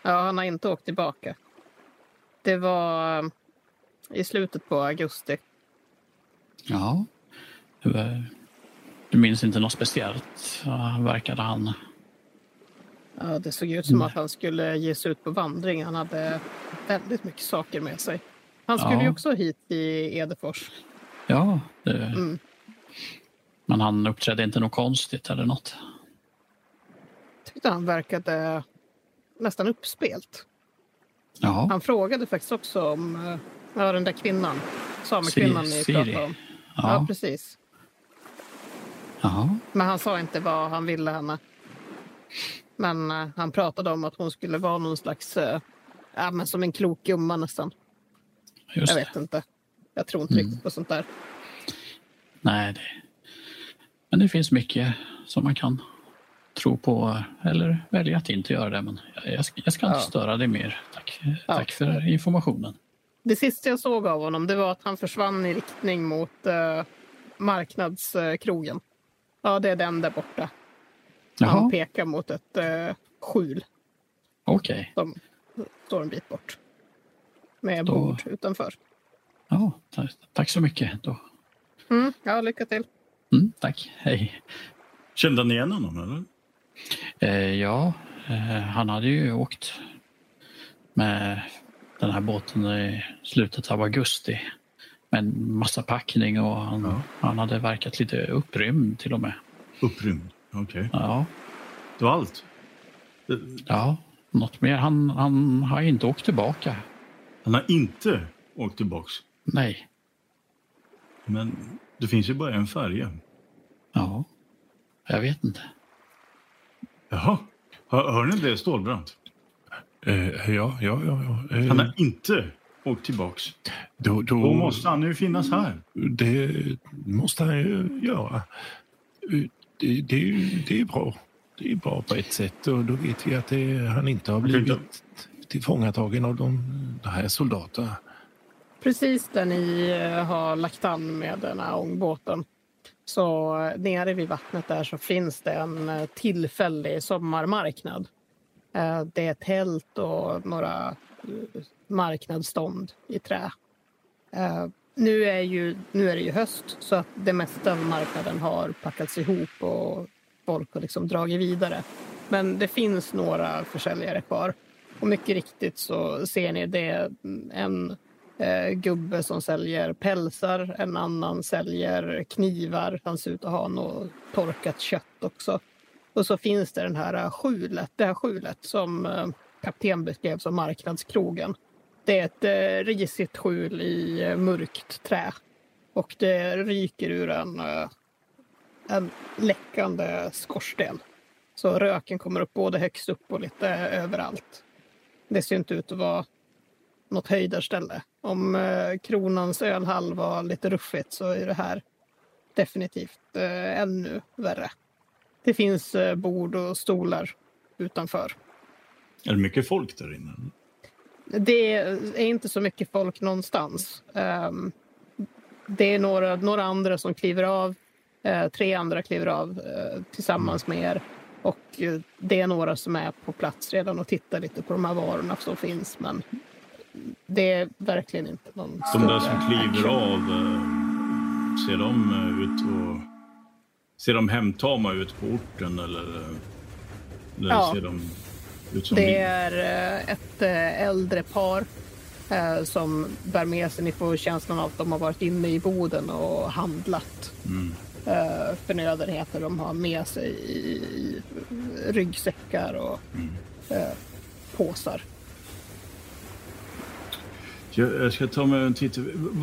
ja, han har inte åkt tillbaka. Det var eh, i slutet på augusti. Ja. Du, du minns inte något speciellt? Verkade han... Ja, det såg ut som att han skulle ge sig ut på vandring. Han hade väldigt mycket saker med sig. Han skulle Ja. ju också hit i Edefors. Ja, det, Mm. men han uppträdde inte något konstigt eller något. tyckte han verkade nästan uppspelt. Ja, Han frågade faktiskt också om eh, ja, den där kvinnan, samekvinnan ni pratade om. Ja. ja, precis. ja. Men han sa inte vad han ville henne. Men eh, han pratade om att hon skulle vara någon slags, eh, ja men som en klok gumma nästan. just Jag det. vet inte. Jag tror inte Mm. riktigt på sånt där. Nej, det, men det finns mycket som man kan tro på eller välja att inte göra det. Men jag, ska, jag ska inte Ja. störa dig mer. Tack, Ja. tack för informationen. Det sista jag såg av honom det var att han försvann i riktning mot eh, marknadskrogen. Ja, det är den där borta. Han Jaha, pekar mot ett eh, skjul okej. som står en bit bort. Med Då- bord utanför. Ja, tack, tack så mycket. Då. Mm, ja, lycka till. Mm, tack, hej. Kände ni igen honom eller? Eh, ja, eh, han hade ju åkt med den här båten i slutet av augusti med en massa packning och han, Ja. han hade verkat lite upprymd till och med. Upprymd. Okej. Ja, Det var allt? ja något mer. Han, han har inte åkt tillbaka. Han har inte åkt tillbaks. Nej. Men det finns ju bara en färja. Ja, jag vet inte. Jaha. Hör, hör ni det, Stålbrant? Eh, ja, ja, ja. ja. Eh, Han har inte åkt tillbaks. då, då, Då måste han ju finnas här. Det måste han ju göra. Eh, Det, det, är ju- det är bra. Det är bra på ett sätt och då vet vi att det, han inte har blivit tillfångatagen av de, de här soldaterna. Precis där ni eh, har lagt an med den här ångbåten. Så eh, nere vid vattnet där så finns det en eh, tillfällig sommarmarknad. Det är tält och några marknadsstånd i trä. Nu är, ju, nu är det ju höst så att det mesta av marknaden har packats ihop och folk har liksom dragit vidare. Men det finns några försäljare kvar. Och mycket riktigt så ser ni det mm, en eh, gubbe som säljer pälsar. En annan säljer knivar. Han ser ut att ha något torkat kött också. Och så finns det den här eh, skjulet, det här skjulet som eh, kapten beskrev som marknadskrogen. Det är ett eh, risigt skjul i eh, mörkt trä. Och det ryker ur en, eh, en läckande skorsten. Så röken kommer upp både högst upp och lite överallt. Det ser inte ut att vara något höjdarställe. Om eh, Kronans ölhall var lite ruffigt så är det här definitivt eh, ännu värre. Det finns eh, bord och stolar utanför. Är det mycket folk där inne? Det är inte så mycket folk någonstans. Um, det är några, några andra som kliver av. Uh, tre andra kliver av uh, tillsammans med er. Och uh, det är några som är på plats redan och tittar lite på de här varorna som finns. Men det är verkligen inte någon... De där som kliver av, ser de ut och... Ser de hemtama ut på orten eller, eller Ja. ser de ut som Det vi? är eh, ett eh, äldre par eh, som bär med sig, ni får känslan av att de har varit inne i boden och handlat Mm. eh, förnödenheter de har med sig i, ryggsäckar och Mm. eh, påsar. Jag, jag ska ta mig en titt.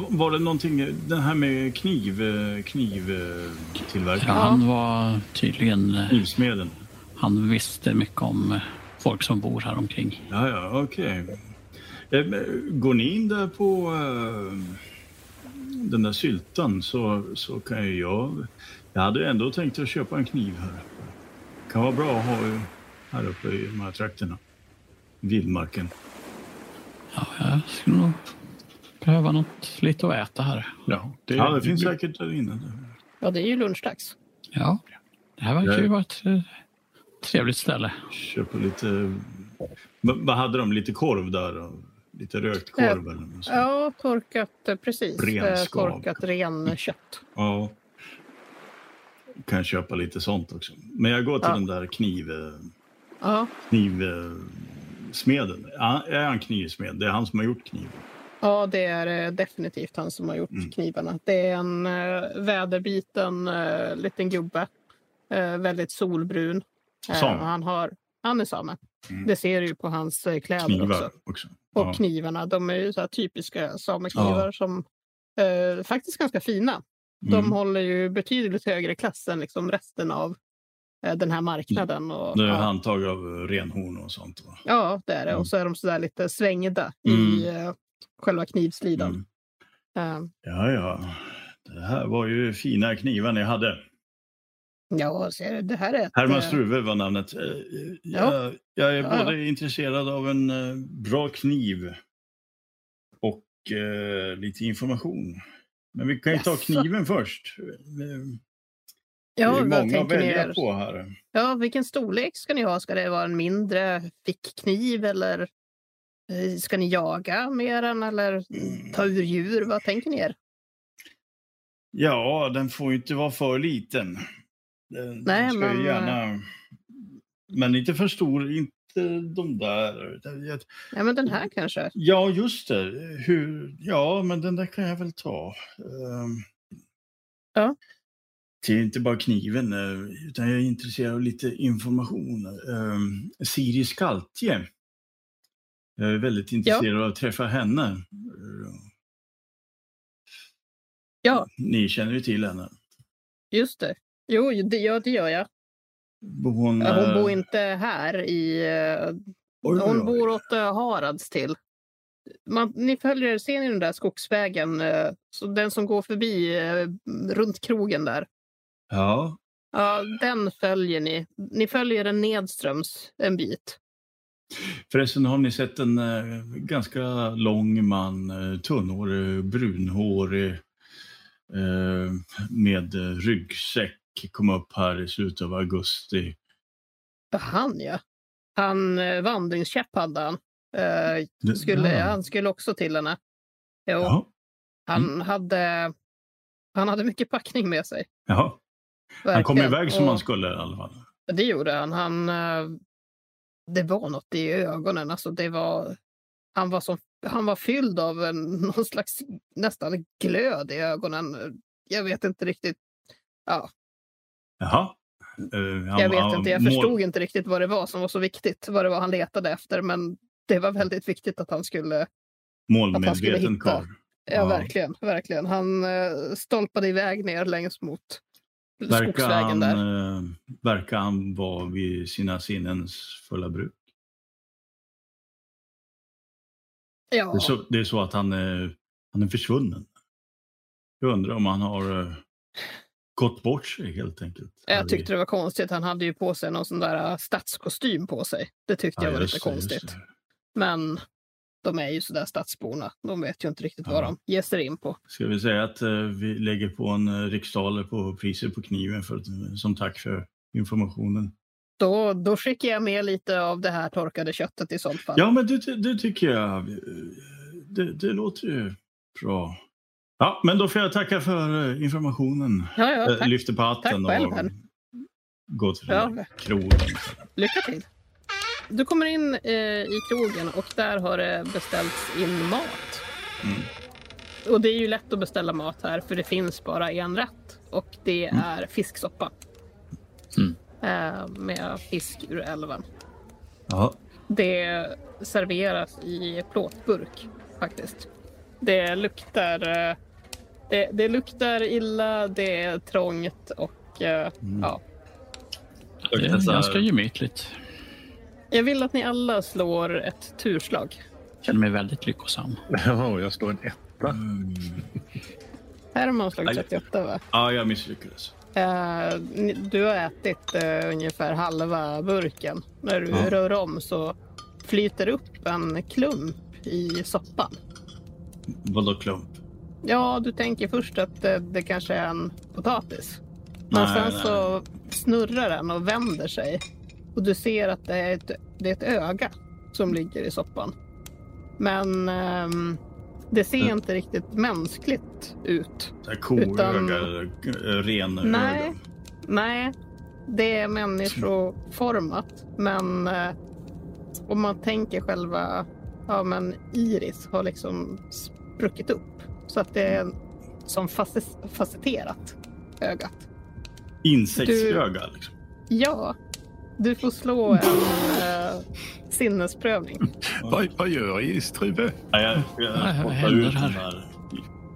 Var det någonting, den här med kniv, eh, knivtillverkning? Ja, han var tydligen... eh, Knivsmeden? Han visste mycket om eh, folk som bor här omkring. Ja, ja, okej. Eh, men Går ni in där på eh, den där syltan så, så kan ju jag... Jag hade ändå tänkt att köpa en kniv här. Kan vara bra att ha här uppe i de här trakterna. Vildmarken. Ja, jag skulle nog behöva något lite att äta här. Ja, det, Ja, det finns säkert där inne. Ja, det är ju lunchdags. Ja, det här verkar ju vara ett eh, trevligt ställe. Köpa lite... Va- Vad hade de? Lite korv där? och Lite rökt korv eller något sånt. Ja, torkat, eh, precis. Eh, Renskav. torkat renkött. Ja. Kan köpa lite sånt också. Men jag går till Ja. den där kniv... eh, Ja, knivsmeden. Ja, Är han knivsmed? Det är han som har gjort kniven. Ja, det är eh, definitivt han som har gjort Mm. knivarna. Det är en uh, väderbiten uh, liten gubbe. Eh, väldigt solbrun. Same. han, har, han är same. Mm. Det ser du ju på hans kläder Knivar också. också. Och Ja. knivarna, de är ju så typiska sameknivar som eh, faktiskt ganska fina. De Mm. håller ju betydligt högre klass än liksom resten av den här marknaden. Och, Det är ja, handtag av renhorn och sånt. Va? ja, det är det. Mm. Och så är de så där lite svängda Mm. i eh, själva knivslidan. Mm. Eh, Ja, ja. Det här var ju fina knivar ni hade. Ja, ser du, det här är ett... Herman eh, Struve var namnet. Eh, Ja. Jag, jag är Ja, både intresserad av en eh, bra kniv och eh, lite information. Men vi kan ju ta Jaså? kniven först. Eh, Det Ja, är många att välja er? på här. Ja, vilken storlek ska ni ha? Ska det vara en mindre fickkniv eller eh, ska ni jaga med den eller ta ur djur? Vad tänker ni er? Ja, den får ju inte vara för liten. Den, Nej, den ska men, ju gärna... Men inte för stor, inte de där. Ja, men den här kanske? Ja, just det. Hur... Ja, men den där kan jag väl ta. Ehm, Ja. Är inte bara kniven, eh, utan jag är intresserad av lite information. Um, Siri Skaltje. Jag är väldigt intresserad av att träffa henne. Ja, Ni känner ju till henne. just det. Jo, det, ja, det gör jag. Hon, Ja, Hon eh, bor inte här i... eh, oj, oj, Hon oj. bor åt Harads till. Man, ni följer, ser ni den där skogsvägen? Så den som går förbi runt krogen där. Ja, Ja, den följer ni. Ni följer den nedströms en bit. Förresten, har ni sett en eh, ganska lång man, eh, tunnhårig, brunhårig eh, med eh, ryggsäck komma upp här i slutet av augusti? Han ja. Han eh, vandringskäpp hade han. Eh, skulle, ja. Han skulle också till henne. Jo, Ja, han, hade, han hade mycket packning med sig. ja. Han kom verkligen. iväg som Och han skulle i alla fall. Det gjorde han. han eh, det var något i ögonen. Alltså det var, han var som han var fylld av en, *laughs* någon slags nästan glöd i ögonen. Jag vet inte riktigt. Ja, Jaha. Eh, han- jag vet han- inte. Jag mål- förstod inte riktigt vad det var som var så viktigt. Vad det var han letade efter. Men det var väldigt viktigt att han skulle... att han skulle Målmedveten hitta. karl. Ja, Ja. verkligen. verkligen. Han eh, stolpade iväg ner längs mot Verkar han, där. eh, verkar han vara vid sina sinnens fulla bruk? Ja, Det, är så, det är så att han är, han är försvunnen. Jag undrar om han har eh, gått bort sig helt enkelt. Jag tyckte det var konstigt. Han hade ju på sig någon sån där eh, stadskostym på sig. Det tyckte jag Ja, var just lite konstigt. Men de är ju sådär stadsborna. De vet ju inte riktigt vad Ja. de ger sig in på. Ska vi säga att eh, vi lägger på en eh, riksdaler på priset på kniven för, att- som tack för informationen. Då, då skickar jag med lite av det här torkade köttet i sånt fall. Ja, men det, det tycker jag. eh, Det, det låter ju bra. Ja, men då får jag tacka för eh, informationen. ja, ja Eh, tack. Lyfter på hatten Tack själv, och går till Ja. krogen. Lycka till. Du kommer in eh, i krogen och där har det beställts in mat. Mm. Och det är ju lätt att beställa mat här för det finns bara en rätt. Och det Mm. är fisksoppa. Mm. Eh, med fisk ur älven. Ja. Det serveras i plåtburk faktiskt. Det luktar, eh, det, det luktar illa, det är trångt och eh, Mm. ja. Det är ganska gemytligt. Jag vill att ni alla slår ett turslag. Känner mig väldigt lyckosam. *laughs* Ja, jag slår en etta. Mm. Herman Aj. 38 va? ja, jag misslyckades. Eh, ni- du har ätit eh, ungefär halva burken. När du Ja. rör om så flyter upp en klump i soppan. Vadå klump? Ja, du tänker först att det, det kanske är en potatis. Men Nej, sen nej. så snurrar den och vänder sig. Och du ser att det är ett, det är ett öga som ligger i soppan. Men ehm, det ser Mm. inte riktigt mänskligt ut. Koöga Utan- eller eh, renöga? Nej. Nej, det är människoformat. Men eh, om man tänker själva ja, men iris har liksom spruckit upp. Så att det är som facetterat ögat. Insektsöga liksom. Ja, du får slå en *laughs* eh, sinnesprövning. *laughs* Vad, vad gör Iris, Truve? Ja, jag jag händer ut den här?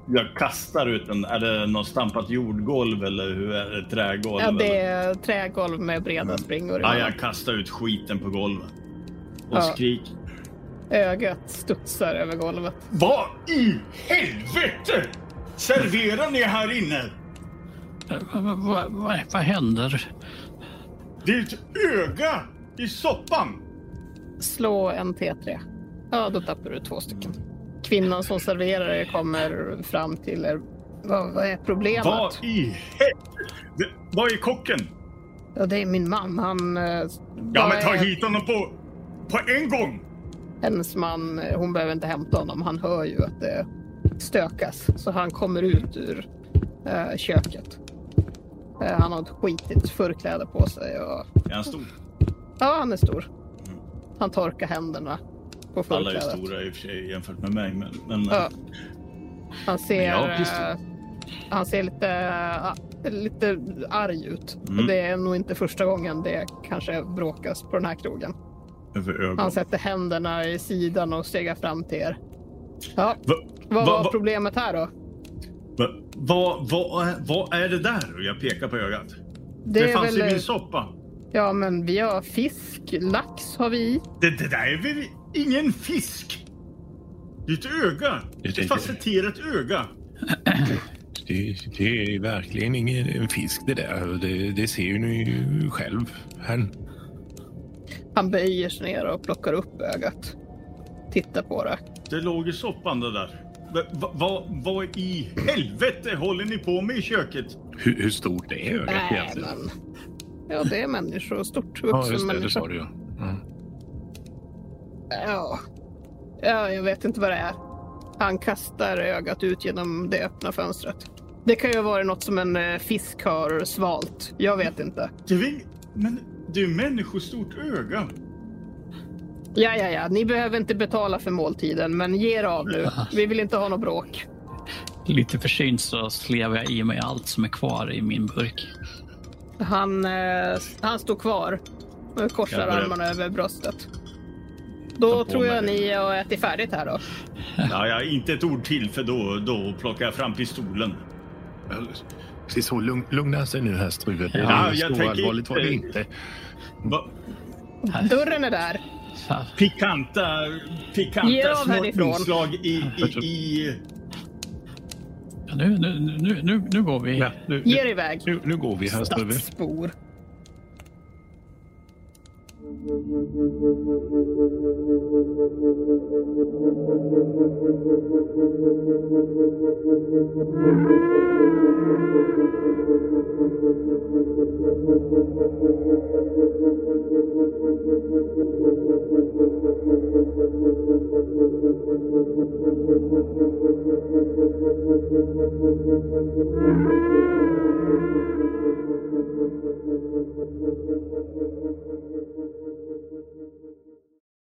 Jag kastar ut den. Är det något stampat jordgolv eller hur är det? Trägolv? Ja, det eller? är trägolv med breda springor. Ja, jag kastar ut skiten på golvet. Och Ja. skriker. Ögat studsar över golvet. Vad i helvete serverar ni här inne? Eh, Vad, vad, vad, vad händer? Ett öga i soppan. Slå en T3. Ja, då tappar du två stycken. Kvinnan som serverar er kommer fram till er. Vad, vad är problemet? Vad i helvete? Vad är kocken? Ja, det är min man. Han... eh, Ja, men ta är- hit honom på, på en gång. Hennes man, eh, hon behöver inte hämta honom. Han hör ju att det stökas. Så han kommer ut ur eh, köket. Eh, han har ett skitigt förkläde på sig. Och, Är han stor? ja, han är stor. Han torkar händerna på Alla är förklädet. stora i och för sig jämfört med mig. Men, men Ja. Han ser, Men eh, han ser lite, eh, lite arg ut. Mm. Och det är nog inte första gången det kanske bråkas på den här krogen. Han sätter händerna i sidan och stegar fram till er. Ja, Va, vad va- var va- problemet här då? Va, vad vad är- vad är det där? Jag pekar på ögat. Det, är fanns i väl- min soppa. Ja, men vi har fisk, lax har vi. Det, det där är väl ingen fisk? Det är ett öga. Det- Ett det- facetterat öga. Det, det är verkligen ingen en fisk det där. Det, det ser ju ni själv. Här. Han böjer sig ner och plockar upp ögat. Tittar på det. Det låg i soppan det där. Va, va, vad vad i helvete håller ni på med i köket? Hur, hur stort är ögat Nej, egentligen? men... Ja, det är människor. Stort Ja, vuxen just det. Det människa. sa du ja. Mm. Ja. ja, jag vet inte vad det är. Han kastar ögat ut genom det öppna fönstret. Det kan ju vara något som en eh, fisk har svalt. Jag vet inte. Det är men det är människostort öga. Ja, ja, ja. Ni behöver inte betala för måltiden, men ge er av nu. *laughs* Vi vill inte ha något bråk. Lite försynt så slevar jag i mig allt som är kvar i min burk. Han, eh, han står kvar och korsar armarna över bröstet. Då tror jag mig. ni har ätit färdigt här då. *laughs* Ja, ja, inte ett ord till för då, då plockar jag fram pistolen. Precis så, lugn, lugna sig nu här Struve. Det är Ja, ja, jag så tänker allvarligt var det inte- inte. Va? Dörren är där pikanta, pikanta små inslag i, i, i... Ja, nu, nu, nu, nu, nu går vi. Ja, nu, Ge er iväg. Nu, nu går vi. Här Stadsbor.